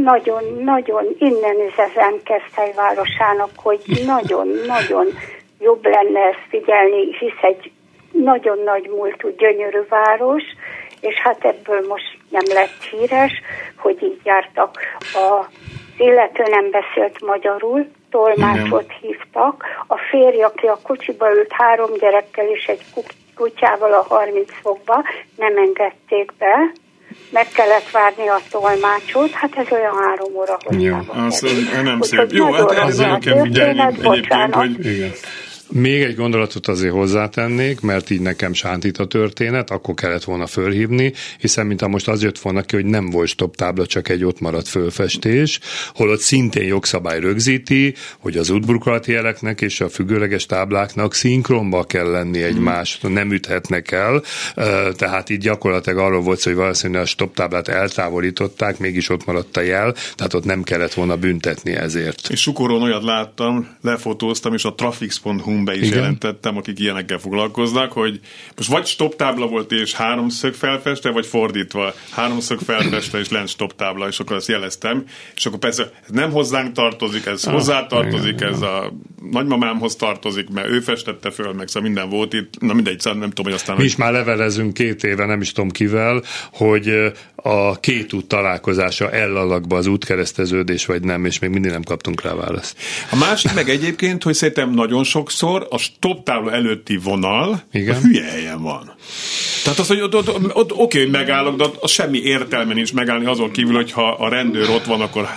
nagyon-nagyon innen üzezen Keszthely városának, hogy nagyon-nagyon jobb lenne ezt figyelni, hisz egy nagyon nagy múltú, gyönyörű város, és hát ebből most nem lett híres, hogy így jártak. A illető nem beszélt magyarul, tolmácsot Igen. hívtak. A férj, aki a kocsiba ült három gyerekkel és egy kutyával a 30 fokba, nem engedték be, meg kellett várni a tolmácsot, hát ez olyan három óra hosszában. Jó, az, nem szép. Jó, hát ez nekem egyébként, hogy igen. Még egy gondolatot azért hozzátennék, mert így nekem sántít a történet, akkor kellett volna fölhívni, hiszen mint most az jött volna ki, hogy nem volt stop tábla, csak egy ott maradt fölfestés, holott szintén jogszabály rögzíti, hogy az útburkolati jeleknek és a függőleges tábláknak szinkronba kell lenni egymás, hmm. nem üthetnek el, tehát így gyakorlatilag arról volt hogy valószínűleg a stop táblát eltávolították, mégis ott maradt a jel, tehát ott nem kellett volna büntetni ezért. És Sukoron olyat láttam, lefotóztam, és a trafix.hu be is Igen. jelentettem, akik ilyenekkel foglalkoznak, hogy most vagy stop tábla volt és háromszög felfeste, vagy fordítva, háromszög felfeste és lent stop tábla, és akkor azt jeleztem, és akkor persze ez nem hozzánk tartozik, ez ah, hozzá tartozik, igen, ez igen. a nagymamámhoz tartozik, mert ő festette föl, meg szóval minden volt itt, na mindegy, szóval nem tudom, hogy aztán... Mi is már levelezünk két éve, nem is tudom kivel, hogy a két út találkozása elalakba az útkereszteződés, vagy nem, és még mindig nem kaptunk rá választ. A másik meg egyébként, hogy szerintem nagyon sokszor a stop tábla előtti vonal Igen. a hülye helyen van. Tehát az, hogy ott, ott, ott, ott oké, hogy megállok, de ott semmi értelme nincs megállni azon kívül, hogy ha a rendőr ott van, akkor...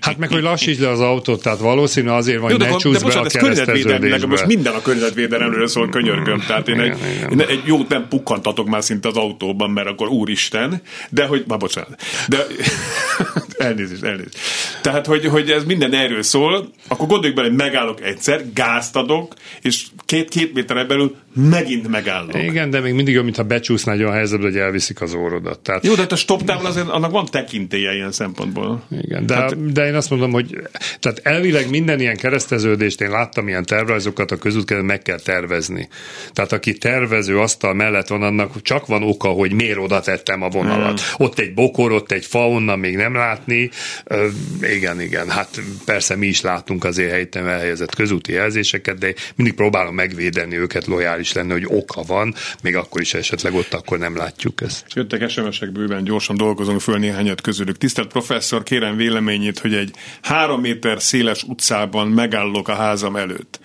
Hát meg, hogy lassíts le az autót, tehát valószínű azért van, hogy ne csúsz be a kereszteződésbe. Most minden a környezetvédelemről szól, könyörgöm. Tehát én egy, én egy jót nem pukkantatok már szinte az autóban, mert akkor úristen, de hogy, már bocsánat, de elnézést, elnézést. Tehát, hogy, hogy ez minden erről szól, akkor gondoljuk bele, hogy megállok egyszer, gázt adok, és két-két méterre belül megint megállok. Igen, de még mindig olyan, mintha becsúszna egy olyan helyzetbe, hogy elviszik az órodat. Tehát... Jó, de hát a stop távol azért annak van tekintélye ilyen szempontból. Igen, de, hát... de én azt mondom, hogy tehát elvileg minden ilyen kereszteződést, én láttam ilyen tervrajzokat a közútkerül, meg kell tervezni. Tehát aki tervező asztal mellett van, annak csak van oka, hogy miért oda tettem a vonalat. Hmm. Ott egy bokor, ott egy fa, onnan még nem látni. Ö, igen, igen, hát persze mi is látunk azért helyten elhelyezett közúti jelzéseket, de mindig próbálom megvédeni őket lojális is lenne, hogy oka van, még akkor is esetleg ott akkor nem látjuk ezt. Jöttek SMS-ek bőven, gyorsan dolgozunk föl néhányat közülük. Tisztelt professzor, kérem véleményét, hogy egy három méter széles utcában megállok a házam előtt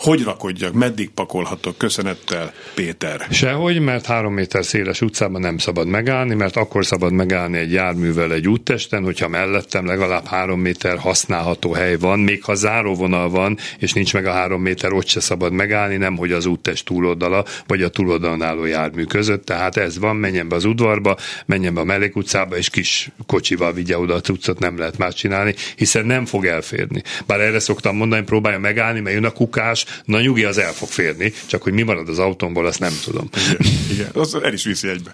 hogy rakodjak, meddig pakolhatok? Köszönettel, Péter. Sehogy, mert három méter széles utcában nem szabad megállni, mert akkor szabad megállni egy járművel egy úttesten, hogyha mellettem legalább három méter használható hely van, még ha záróvonal van, és nincs meg a három méter, ott se szabad megállni, nem hogy az úttest túloldala, vagy a túloldalon álló jármű között. Tehát ez van, menjen be az udvarba, menjen be a mellékutcába, és kis kocsival vigye oda a cuccot, nem lehet más csinálni, hiszen nem fog elférni. Bár erre szoktam mondani, próbálja megállni, mert jön a kukás, Na nyugi, az el fog férni, csak hogy mi marad az autómból, azt nem tudom. Igen, igen. az el is viszi egybe.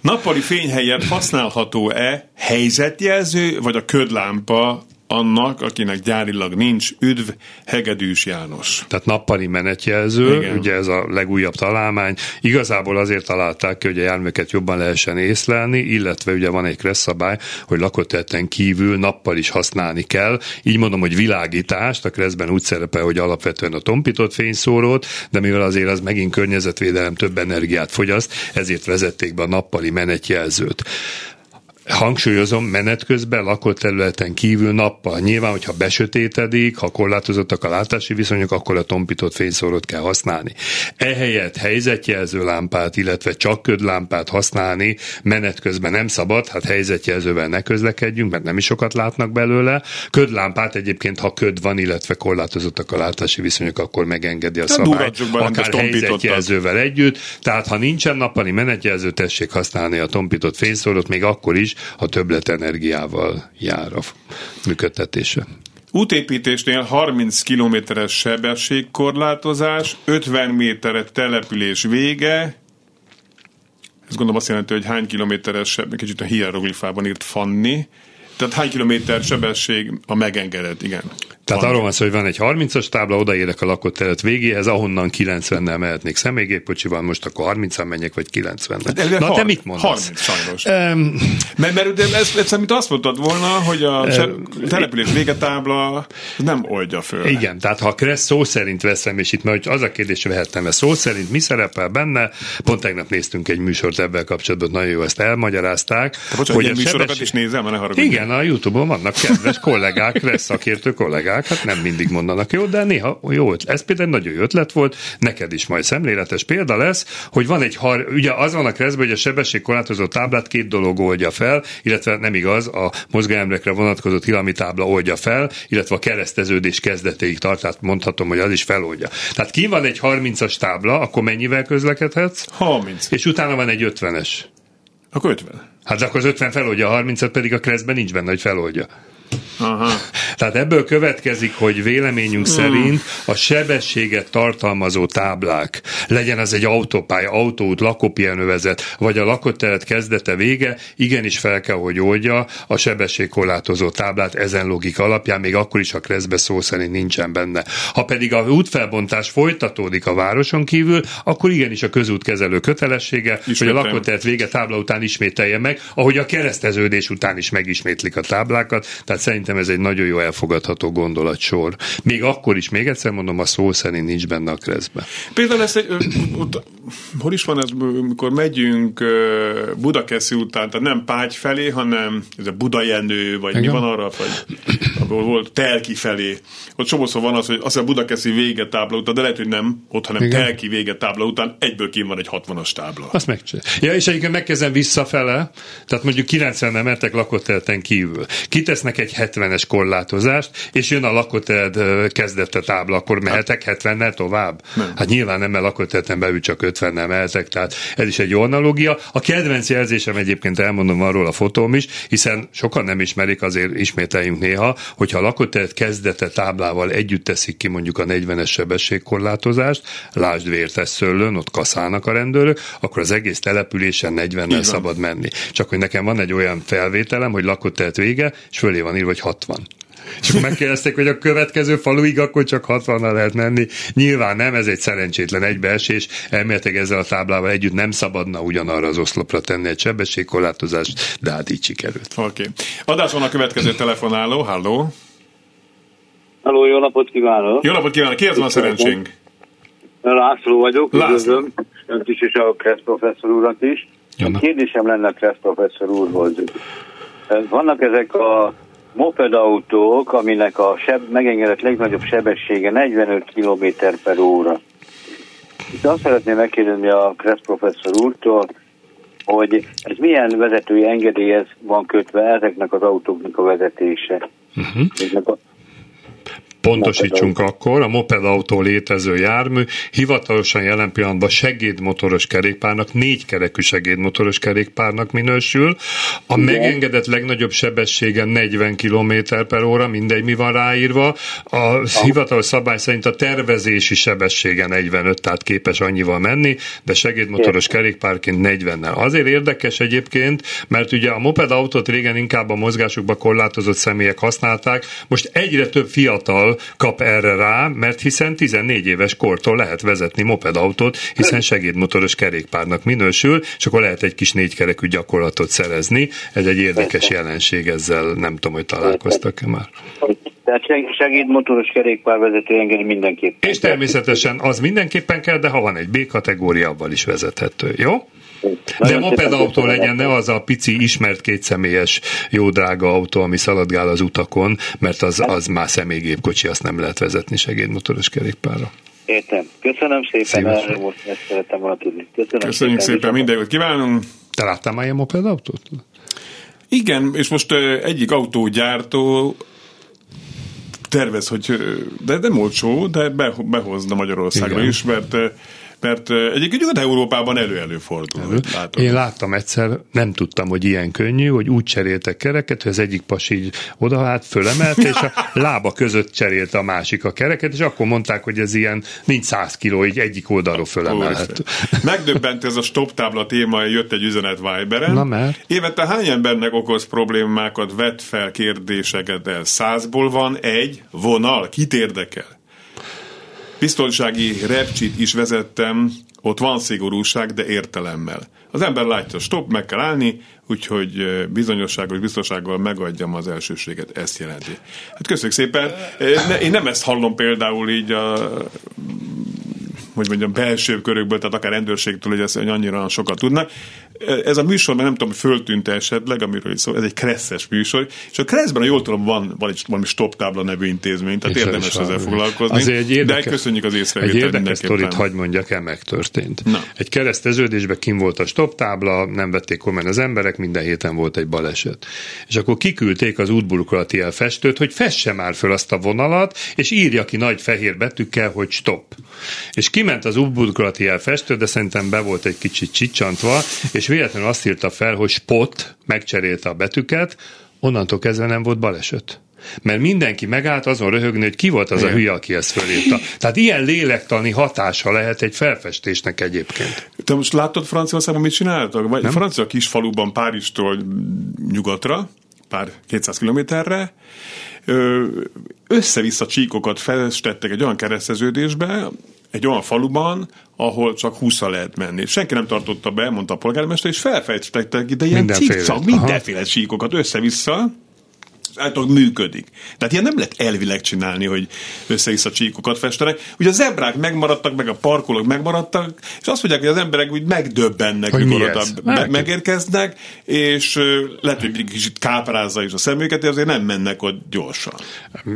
Nappali fény helyett használható-e helyzetjelző, vagy a ködlámpa annak, akinek gyárilag nincs, üdv, Hegedűs János. Tehát nappali menetjelző, Igen. ugye ez a legújabb találmány. Igazából azért találták ki, hogy a járműket jobban lehessen észlelni, illetve ugye van egy kresszabály, hogy lakott kívül nappal is használni kell. Így mondom, hogy világítást, a kresszben úgy szerepel, hogy alapvetően a tompított fényszórót, de mivel azért az megint környezetvédelem több energiát fogyaszt, ezért vezették be a nappali menetjelzőt hangsúlyozom, menet közben lakott területen kívül nappal. Nyilván, hogyha besötétedik, ha korlátozottak a látási viszonyok, akkor a tompított fényszórót kell használni. Ehelyett helyzetjelző lámpát, illetve csak ködlámpát használni menet közben nem szabad, hát helyzetjelzővel ne közlekedjünk, mert nem is sokat látnak belőle. Ködlámpát egyébként, ha köd van, illetve korlátozottak a látási viszonyok, akkor megengedi a szabály, akár helyzetjelzővel együtt. Tehát ha nincsen nappali menetjelző, tessék használni a tompított fényszórót, még akkor is, ha többlet energiával jár a működtetése. Útépítésnél 30 kilométeres sebességkorlátozás, 50 méteres település vége, ez gondolom azt jelenti, hogy hány kilométeres, kicsit a hieroglifában írt Fanni, tehát hány kilométer sebesség a megengedett, igen. Tehát van. arról van szó, hogy van egy 30-as tábla, odaérek a lakott terület végéhez, ahonnan 90-nel mehetnék személygépkocsival, most akkor 30 an menjek, vagy 90 nel hát Na, te mit mondasz? 30 sajnos. Um, mert, mert de ez, ez, amit azt mondtad volna, hogy a um, település végetábla nem oldja föl. Igen, tehát ha a szó szerint veszem, és itt majd az a kérdés, vehettem -e szó szerint, mi szerepel benne, pont tegnap néztünk egy műsort ebben kapcsolatban, nagyon jó ezt elmagyarázták. Te bocsánat, hogy a műsorokat sebesség... is nézem, ne haragudj. Igen, a Youtube-on vannak kedves kollégák, Kressz szakértő kollégák, kollégák, hát nem mindig mondanak jó, de néha jó ötlet. Ez például nagyon jó ötlet volt, neked is majd szemléletes példa lesz, hogy van egy har, ugye az van a keresztben, hogy a sebességkorlátozó táblát két dolog oldja fel, illetve nem igaz, a mozgásemrekre vonatkozó tilami tábla oldja fel, illetve a kereszteződés kezdetéig tart, tehát mondhatom, hogy az is feloldja. Tehát ki van egy 30-as tábla, akkor mennyivel közlekedhetsz? 30. És utána van egy 50-es. Akkor 50. Hát akkor az 50 feloldja, a 30-at pedig a keresztben nincs benne, hogy feloldja. Aha. Tehát ebből következik, hogy véleményünk hmm. szerint a sebességet tartalmazó táblák, legyen az egy autópálya, autóút, lakópihenővezet, vagy a lakott kezdete vége, igenis fel kell, hogy oldja a sebességkorlátozó táblát ezen logika alapján, még akkor is, ha kreszbe szó szerint nincsen benne. Ha pedig a útfelbontás folytatódik a városon kívül, akkor igenis a közútkezelő kötelessége, Ismételjem. hogy a lakott vége tábla után ismételje meg, ahogy a kereszteződés után is megismétlik a táblákat, tehát szerintem ez egy nagyon jó elfogadható gondolatsor. Még akkor is, még egyszer mondom, a szó szerint nincs benne a kreszbe. Például ezt egy, hol is van ez, amikor megyünk Budakeszi után, tehát nem Págy felé, hanem ez a Budajenő, vagy Igen? mi van arra, vagy ahol volt Telki felé. Ott csomószor van az, hogy azt a Budakeszi vége tábla után, de lehet, hogy nem ott, hanem Igen. Telki vége tábla után egyből kín van egy 60-as tábla. Azt megcsinál. Ja, és egyébként megkezdem visszafele, tehát mondjuk 90 nem mentek lakott kívül. Kitesznek egy 70-es korlátozást, és jön a lakóteled kezdette tábla, akkor mehetek 70-nel tovább? Nem. Hát nyilván nem, mert lakóteleten belül csak 50-nel mehetek, tehát ez is egy jó analógia. A kedvenc jelzésem egyébként elmondom arról a fotóm is, hiszen sokan nem ismerik, azért ismételjünk néha, hogyha a lakótelet kezdete táblával együtt teszik ki mondjuk a 40-es sebességkorlátozást, lásd vértes szőlőn, ott kaszálnak a rendőrök, akkor az egész településen 40-nel szabad menni. Csak hogy nekem van egy olyan felvételem, hogy lakótelet vége, és fölé van írva, hogy 60. És akkor megkérdezték, hogy a következő faluig akkor csak 60 lehet menni. Nyilván nem, ez egy szerencsétlen egybeesés. Elméletileg ezzel a táblával együtt nem szabadna ugyanarra az oszlopra tenni egy sebességkorlátozást, de hát így sikerült. Oké. Okay. Adáson a következő telefonáló. Halló. Halló, jó napot kívánok! Jó napot kívánok! Ki az van a szerencsénk? László vagyok, László. üdvözlöm önt is és a Kressz professzor úrat is. Kérdésem lenne a Kressz professzor úrhoz. Vannak ezek a mopedautók, aminek a seb, megengedett legnagyobb sebessége 45 km per óra. Itt azt szeretném megkérdezni a Kressz professzor úrtól, hogy ez milyen vezetői engedélyhez van kötve ezeknek az autóknak a vezetése. Uh-huh. Pontosítsunk akkor, a moped autó létező jármű hivatalosan jelen pillanatban segédmotoros kerékpárnak, négy kerekű segédmotoros kerékpárnak minősül. A Igen. megengedett legnagyobb sebessége 40 km per óra, mindegy mi van ráírva. A ah. hivatalos szabály szerint a tervezési sebessége 45, tehát képes annyival menni, de segédmotoros kerékpárként 40-nel. Azért érdekes egyébként, mert ugye a moped autót régen inkább a mozgásokba korlátozott személyek használták, most egyre több fiatal kap erre rá, mert hiszen 14 éves kortól lehet vezetni mopedautót, hiszen segédmotoros kerékpárnak minősül, és akkor lehet egy kis négykerekű gyakorlatot szerezni. Ez egy érdekes jelenség, ezzel nem tudom, hogy találkoztak-e már. Tehát segédmotoros kerékpárvezető engedi mindenképpen. És természetesen az mindenképpen kell, de ha van egy B kategória, avval is vezethető, jó? De mopedautó legyen, ne az a pici ismert kétszemélyes jó drága autó, ami szaladgál az utakon, mert az, az már személygépkocsi, azt nem lehet vezetni segédmotoros kerékpárra. Értem. Köszönöm szépen, most ezt szerettem volna tudni. Köszönöm Köszönjük szépen, szépen minden jót kívánunk. Te láttál már ilyen mopedautót? Igen, és most egyik autógyártó tervez, hogy de nem olcsó, de behozna Magyarországra Igen. is, mert mert egyébként Nyugat-Európában elő-előfordul. Elő. Látom. Én láttam egyszer, nem tudtam, hogy ilyen könnyű, hogy úgy cseréltek kereket, hogy az egyik pas így odaállt, fölemelte, és a lába között cserélte a másik a kereket, és akkor mondták, hogy ez ilyen, nincs 100 kiló, így egyik oldalról fölemelhet. Megdöbbent ez a stop tábla téma, jött egy üzenet Viberen. Na mert? Évente hány embernek okoz problémákat, vet fel kérdéseket el? Százból van egy vonal, kit érdekel? Biztonsági repcsit is vezettem, ott van szigorúság, de értelemmel. Az ember látja, stop, meg kell állni, úgyhogy bizonyosságos biztonsággal megadjam az elsőséget, ezt jelenti. Hát köszönjük szépen. Én nem ezt hallom például így a hogy mondjam, belső körökből, tehát akár rendőrségtől, hogy, ezt, annyira sokat tudnak. Ez a műsor, mert nem tudom, föltűnt esetleg, amiről is szó, ez egy kresszes műsor, és a kresszben, ha jól tudom, van, van egy valami stop tábla nevű intézmény, tehát és érdemes ezzel foglalkozni. Azért egy érdekes, de köszönjük az észrevételt. Egy érdekes sztorit hagy mondjak el, megtörtént. Na. Egy kereszteződésben kim volt a stop tábla, nem vették komolyan az emberek, minden héten volt egy baleset. És akkor kiküldték az útburkolati elfestőt, hogy fesse már föl azt a vonalat, és írja ki nagy fehér betűkkel, hogy stop. És kiment az útburkolati elfestő, de szerintem be volt egy kicsit csicsantva, és és véletlenül azt írta fel, hogy spot, megcserélte a betűket, onnantól kezdve nem volt baleset. Mert mindenki megállt azon röhögni, hogy ki volt az Igen. a hülye, aki ezt fölírta. Tehát ilyen lélektani hatása lehet egy felfestésnek egyébként. Te most látod Franciaországban mit csináltak? Vagy nem? francia kisfaluban Párizstól nyugatra, pár 200 kilométerre, össze-vissza csíkokat festettek egy olyan kereszteződésbe, egy olyan faluban, ahol csak 20 lehet menni. Senki nem tartotta be, mondta a polgármester, és felfejtettek ide ilyen cikcak, mindenféle síkokat össze-vissza, általában működik. Tehát ilyen nem lehet elvileg csinálni, hogy össze-vissza csíkokat festenek. Ugye a zebrák megmaradtak, meg a parkolók megmaradtak, és azt mondják, hogy az emberek úgy megdöbbennek, hogy mikor oda me- megérkeznek, és lehet, hogy egy kicsit káprázza is a szemüket, de azért nem mennek ott gyorsan.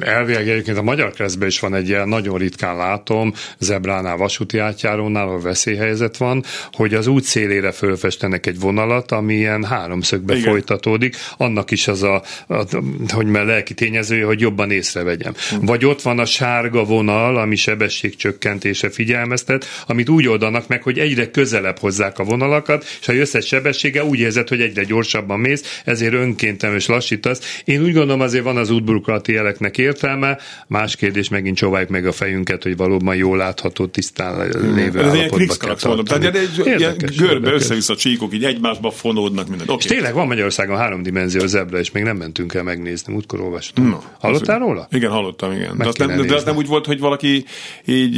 Elvileg egyébként a Magyar Kreszben is van egy ilyen, nagyon ritkán látom, zebránál, vasúti átjárónál, ahol veszélyhelyzet van, hogy az út szélére fölfestenek egy vonalat, ami ilyen háromszögbe Igen. folytatódik, annak is az a, a hogy már lelki tényezője, hogy jobban észrevegyem. Hmm. Vagy ott van a sárga vonal, ami sebességcsökkentése figyelmeztet, amit úgy oldanak meg, hogy egyre közelebb hozzák a vonalakat, és ha összes sebessége úgy érzed, hogy egyre gyorsabban mész, ezért önkéntem és lassítasz. Én úgy gondolom azért van az útburkolati jeleknek értelme, más kérdés megint csóváljuk meg a fejünket, hogy valóban jól látható, tisztán hmm. lévő hmm. állapotban kell. Tehát egy, ilyen görbe össze-vissza csíkok, így egymásba fonódnak minden. Okay. És tényleg van Magyarországon háromdimenzió zebra, és még nem mentünk el megnézni nézni, múltkor olvastam. No, Hallottál az, róla? Igen, hallottam, igen. de az, nem, de az nem úgy volt, hogy valaki így...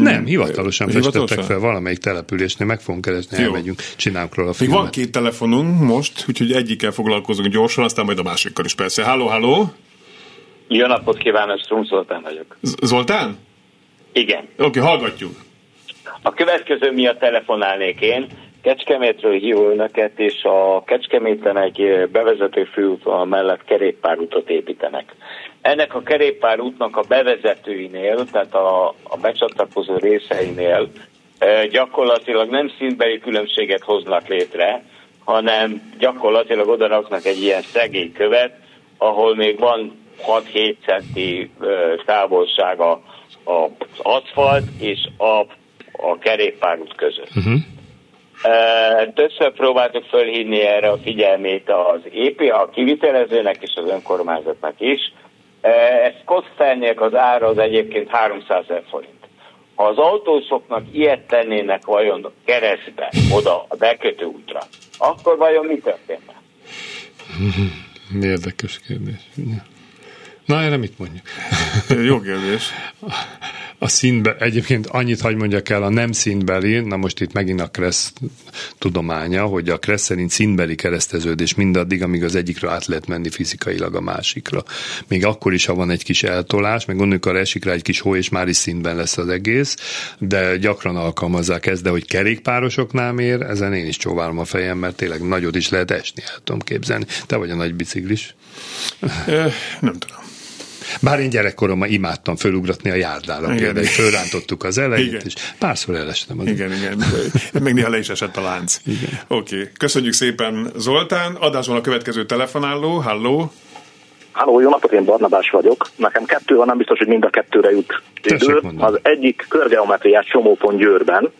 Nem, hivatalosan hivatalosan? festettek fel valamelyik településnél, meg fogunk keresni, elmegyünk, csinálunk róla a filmet. Még van két telefonunk most, úgyhogy egyikkel foglalkozunk gyorsan, aztán majd a másikkal is persze. Halló, halló! Jó napot kívánok, Strum Zoltán vagyok. Zoltán? Igen. Oké, okay, hallgatjuk. A következő miatt telefonálnék én. Kecskemétről hívó önöket, és a Kecskeméten egy bevezető főútvonal mellett kerékpárutat építenek. Ennek a kerékpárútnak a bevezetőinél, tehát a, a becsatlakozó részeinél gyakorlatilag nem szintbeli különbséget hoznak létre, hanem gyakorlatilag odaraknak egy ilyen szegély követ, ahol még van 6-7 centi távolsága az aszfalt és a, a kerékpárút között. Uh-huh. Többször próbáltuk fölhívni erre a figyelmét az EP, a kivitelezőnek és az önkormányzatnak is. Ez kosztálnék az ára az egyébként 300 ezer forint. Ha az autósoknak ilyet tennének vajon keresztbe, oda a bekötő útra, akkor vajon mi történne? Érdekes kérdés. Na, erre mit mondjuk? Jó kérdés. A színbe, egyébként annyit hagy mondjak el, a nem színbeli, na most itt megint a Kressz tudománya, hogy a Kressz szerint színbeli kereszteződés mindaddig, amíg az egyikről át lehet menni fizikailag a másikra. Még akkor is, ha van egy kis eltolás, meg gondoljuk, arra esik rá egy kis hó, és már is színben lesz az egész, de gyakran alkalmazzák ezt, de hogy kerékpárosoknál mér, ezen én is csóválom a fejem, mert tényleg nagyot is lehet esni, el tudom képzelni. Te vagy a nagy biciklis. nem tudom. Bár én gyerekkoromban imádtam fölugratni a járdára, például fölrántottuk az elejét, igen. és párszor elestem. Az igen, igen. Még néha le is esett a lánc. Oké. Okay. Köszönjük szépen Zoltán. Adásban a következő telefonáló. Halló. Halló, jó napot, én Barnabás vagyok. Nekem kettő van, nem biztos, hogy mind a kettőre jut idő. Az egyik körgeometriás csomópont Győrben,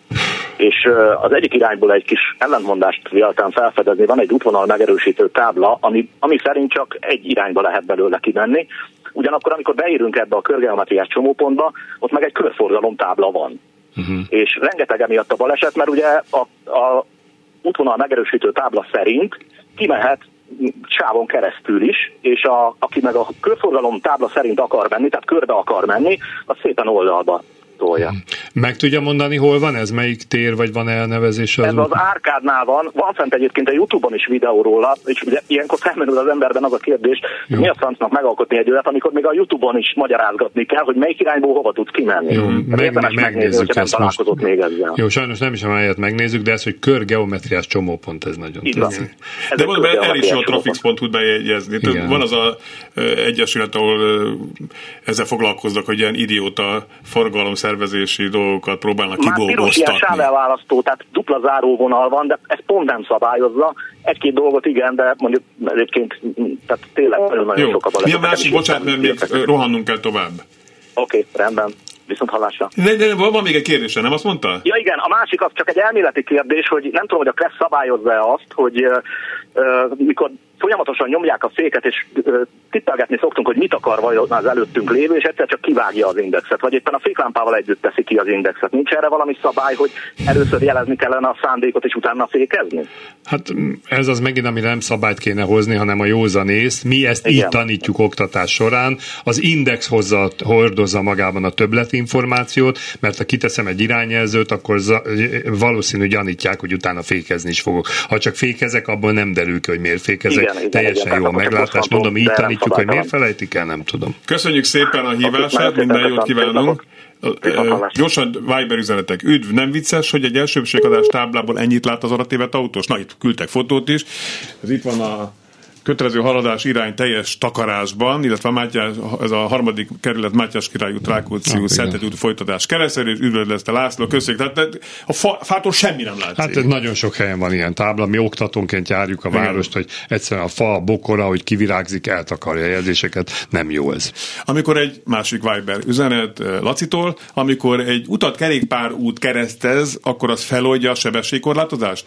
és az egyik irányból egy kis ellentmondást véltem felfedezni. Van egy útvonal megerősítő tábla, ami, ami szerint csak egy irányba lehet belőle kimenni. Ugyanakkor, amikor beírunk ebbe a körgeometriás csomópontba, ott meg egy körforgalom tábla van. Uh-huh. És rengeteg emiatt a baleset, mert ugye a, a útvonal megerősítő tábla szerint kimehet sávon keresztül is, és a, aki meg a körforgalom tábla szerint akar menni, tehát körbe akar menni, az szépen oldalba tolja. Meg tudja mondani, hol van ez? Melyik tér, vagy van elnevezés? Ez az Árkádnál van, van fent egyébként a Youtube-on is videó róla, és ugye ilyenkor felmerül az emberben az a kérdés, hogy mi a francnak megalkotni egy olyat, amikor még a Youtube-on is magyarázgatni kell, hogy melyik irányból hova tudsz kimenni. Jó, meg, meg, megnézzük nem találkozott még ezzel. Jó, sajnos nem is amelyet megnézzük, de ez, hogy körgeometriás csomópont, ez nagyon tetszik. De mondom, el is a trafix.hu bejegyezni. Van az a egyesület, ahol ezzel foglalkoznak, hogy ilyen idióta forgalom szervezési dolgokat próbálnak kibógoztatni. Már sávelválasztó, tehát dupla záróvonal van, de ez pont nem szabályozza. Egy-két dolgot igen, de mondjuk egyébként tehát tényleg nagyon-nagyon sok a baleset. Mi a másik, bocsánat, mert még rohannunk kell tovább. Oké, okay, rendben. Viszont hallásra. De, de, van még egy kérdés, nem azt mondta? Ja igen, a másik az csak egy elméleti kérdés, hogy nem tudom, hogy a Kressz szabályozza azt, hogy uh, mikor folyamatosan nyomják a féket, és tippelgetni szoktunk, hogy mit akar vajon az előttünk lévő, és egyszer csak kivágja az indexet, vagy éppen a féklámpával együtt teszi ki az indexet. Nincs erre valami szabály, hogy először jelezni kellene a szándékot, és utána fékezni? Hát ez az megint, ami nem szabályt kéne hozni, hanem a józanész. Mi ezt Igen. így tanítjuk oktatás során. Az index hozza, hordozza magában a többletinformációt, mert ha kiteszem egy irányjelzőt, akkor valószínű gyanítják, hogy utána fékezni is fogok. Ha csak fékezek, abból nem derül ki, hogy miért fékezek. Igen, igen, teljesen igen, jó a meglátás. Mondom, így tanítjuk, hogy miért felejtik el, nem tudom. Köszönjük szépen a hívását, minden jót kívánunk. Gyorsan Viber üzenetek. Üdv, nem vicces, hogy egy elsőbségadás táblából ennyit lát az aratévet autós? Na, itt küldtek fotót is. Ez itt van a kötelező haladás irány teljes takarásban, illetve a Mátyás, ez a harmadik kerület Mátyás királyú Rákóczi ah, Szentet út folytatás keresztül, és üdvözlözte László, köszönjük. Tehát a fa, fától semmi nem látszik. Hát nagyon sok helyen van ilyen tábla, mi oktatónként járjuk a várost, Igen. hogy egyszerűen a fa, a bokora, hogy kivirágzik, eltakarja a jelzéseket, nem jó ez. Amikor egy másik Viber üzenet eh, Lacitól, amikor egy utat kerékpár út keresztez, akkor az feloldja a sebességkorlátozást?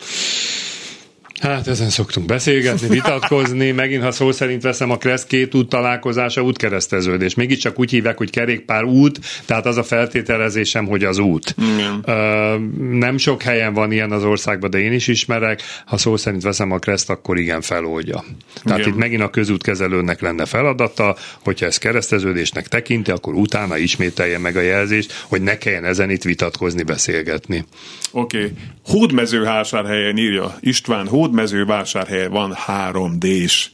Hát ezen szoktunk beszélgetni, vitatkozni, megint ha szó szerint veszem a Kressz két út találkozása útkereszteződés. Mégiscsak úgy hívják, hogy kerékpár út, tehát az a feltételezésem, hogy az út. Igen. Ö, nem sok helyen van ilyen az országban, de én is ismerek. Ha szó szerint veszem a Kreszt, akkor igen feloldja. Tehát igen. itt megint a közútkezelőnek lenne feladata, hogyha ez kereszteződésnek tekinti, akkor utána ismételje meg a jelzést, hogy ne kelljen ezen itt vitatkozni, beszélgetni. Oké. Okay. Hódmezővásárhelyen írja István, Hód Hódmezővásárhely van 3D-s.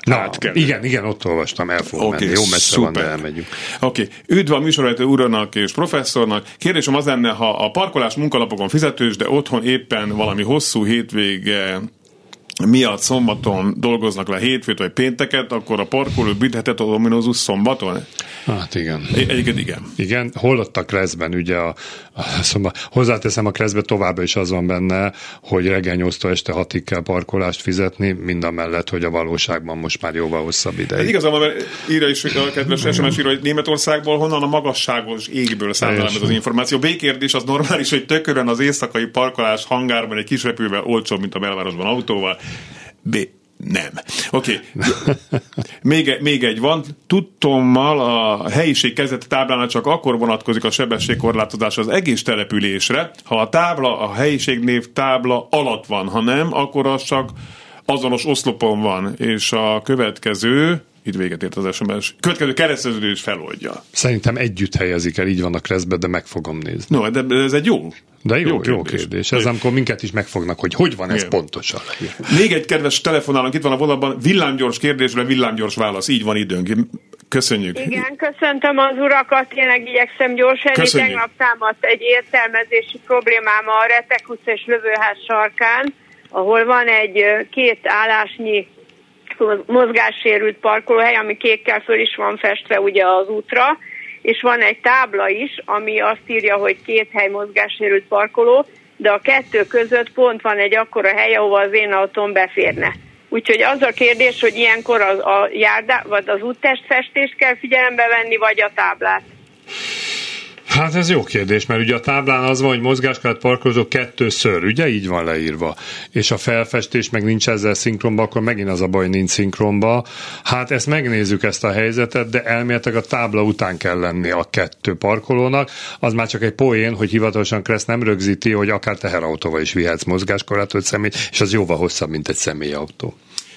Na, kell. igen, igen, ott olvastam, el fogom okay, menni. Jó messze szuper. van, de elmegyünk. Oké, okay. üdv a műsorvezető úrnak és professzornak. Kérdésem az lenne, ha a parkolás munkalapokon fizetős, de otthon éppen valami hosszú hétvége miatt szombaton dolgoznak le hétfőt vagy pénteket, akkor a parkoló büntetett a dominózus szombaton? Hát igen. Egyébként igen. Igen, hol ott a Kreszben, ugye a, a szóval hozzáteszem a Kreszbe továbbra is az van benne, hogy reggel 8 este 6 kell parkolást fizetni, mind a mellett, hogy a valóságban most már jóval hosszabb ideig. Ez igazán, mert írja is a kedves SMS írja, hogy Németországból honnan a magasságos égből számolom ez az információ. B kérdés az normális, hogy tökörön az éjszakai parkolás hangárban egy kis repülve olcsóbb, mint a belvárosban autóval. B. Nem. Oké. Okay. még, még egy van. Tudtommal a helyiség kezdeti táblánál csak akkor vonatkozik a sebességkorlátozás az egész településre, ha a tábla, a helyiségnév tábla alatt van, ha nem, akkor az csak azonos oszlopon van, és a következő itt véget ért az SMS. Következő kereszteződés feloldja. Szerintem együtt helyezik el, így van a kreszbe, de meg fogom nézni. No, de ez egy jó de jó, jó kérdés. Jó kérdés. Ez amikor minket is megfognak, hogy hogy van ez Igen. pontosan. Még egy kedves telefonálunk, itt van a vonalban, villámgyors kérdésre, villámgyors válasz. Így van időnk. Köszönjük. Igen, köszöntöm az urakat, tényleg igyekszem gyorsan. Köszönjük. Tegnap támadt egy értelmezési problémám a Retek utca és Lövőház sarkán, ahol van egy két állásnyi mozgássérült parkolóhely, ami kékkel föl is van festve ugye az útra, és van egy tábla is, ami azt írja, hogy két hely mozgássérült parkoló, de a kettő között pont van egy akkora hely, ahova az én autóm beférne. Úgyhogy az a kérdés, hogy ilyenkor az, a járdá, vagy az úttestfestést kell figyelembe venni, vagy a táblát. Hát ez jó kérdés, mert ugye a táblán az van, hogy mozgáskát parkolózó kettőször, ugye így van leírva, és a felfestés meg nincs ezzel szinkronba, akkor megint az a baj, nincs szinkronba. Hát ezt megnézzük ezt a helyzetet, de elméletek a tábla után kell lenni a kettő parkolónak. Az már csak egy poén, hogy hivatalosan Kressz nem rögzíti, hogy akár teherautóval is vihetsz mozgáskorlátolt személyt, és az jóval hosszabb, mint egy személyautó.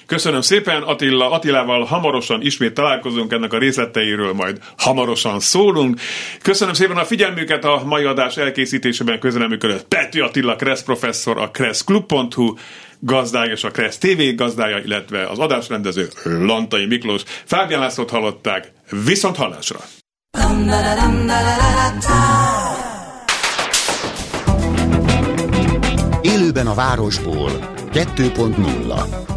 Köszönöm szépen, Attila, Attilával hamarosan ismét találkozunk, ennek a részleteiről majd hamarosan szólunk. Köszönöm szépen a figyelmüket a mai adás elkészítésében közreműködött Petri Attila Kressz professzor, a kresszklub.hu gazdája és a Kressz TV gazdája, illetve az adásrendező Lantai Miklós. Fábián Lászlót hallották, viszont hallásra! Élőben a városból 2.0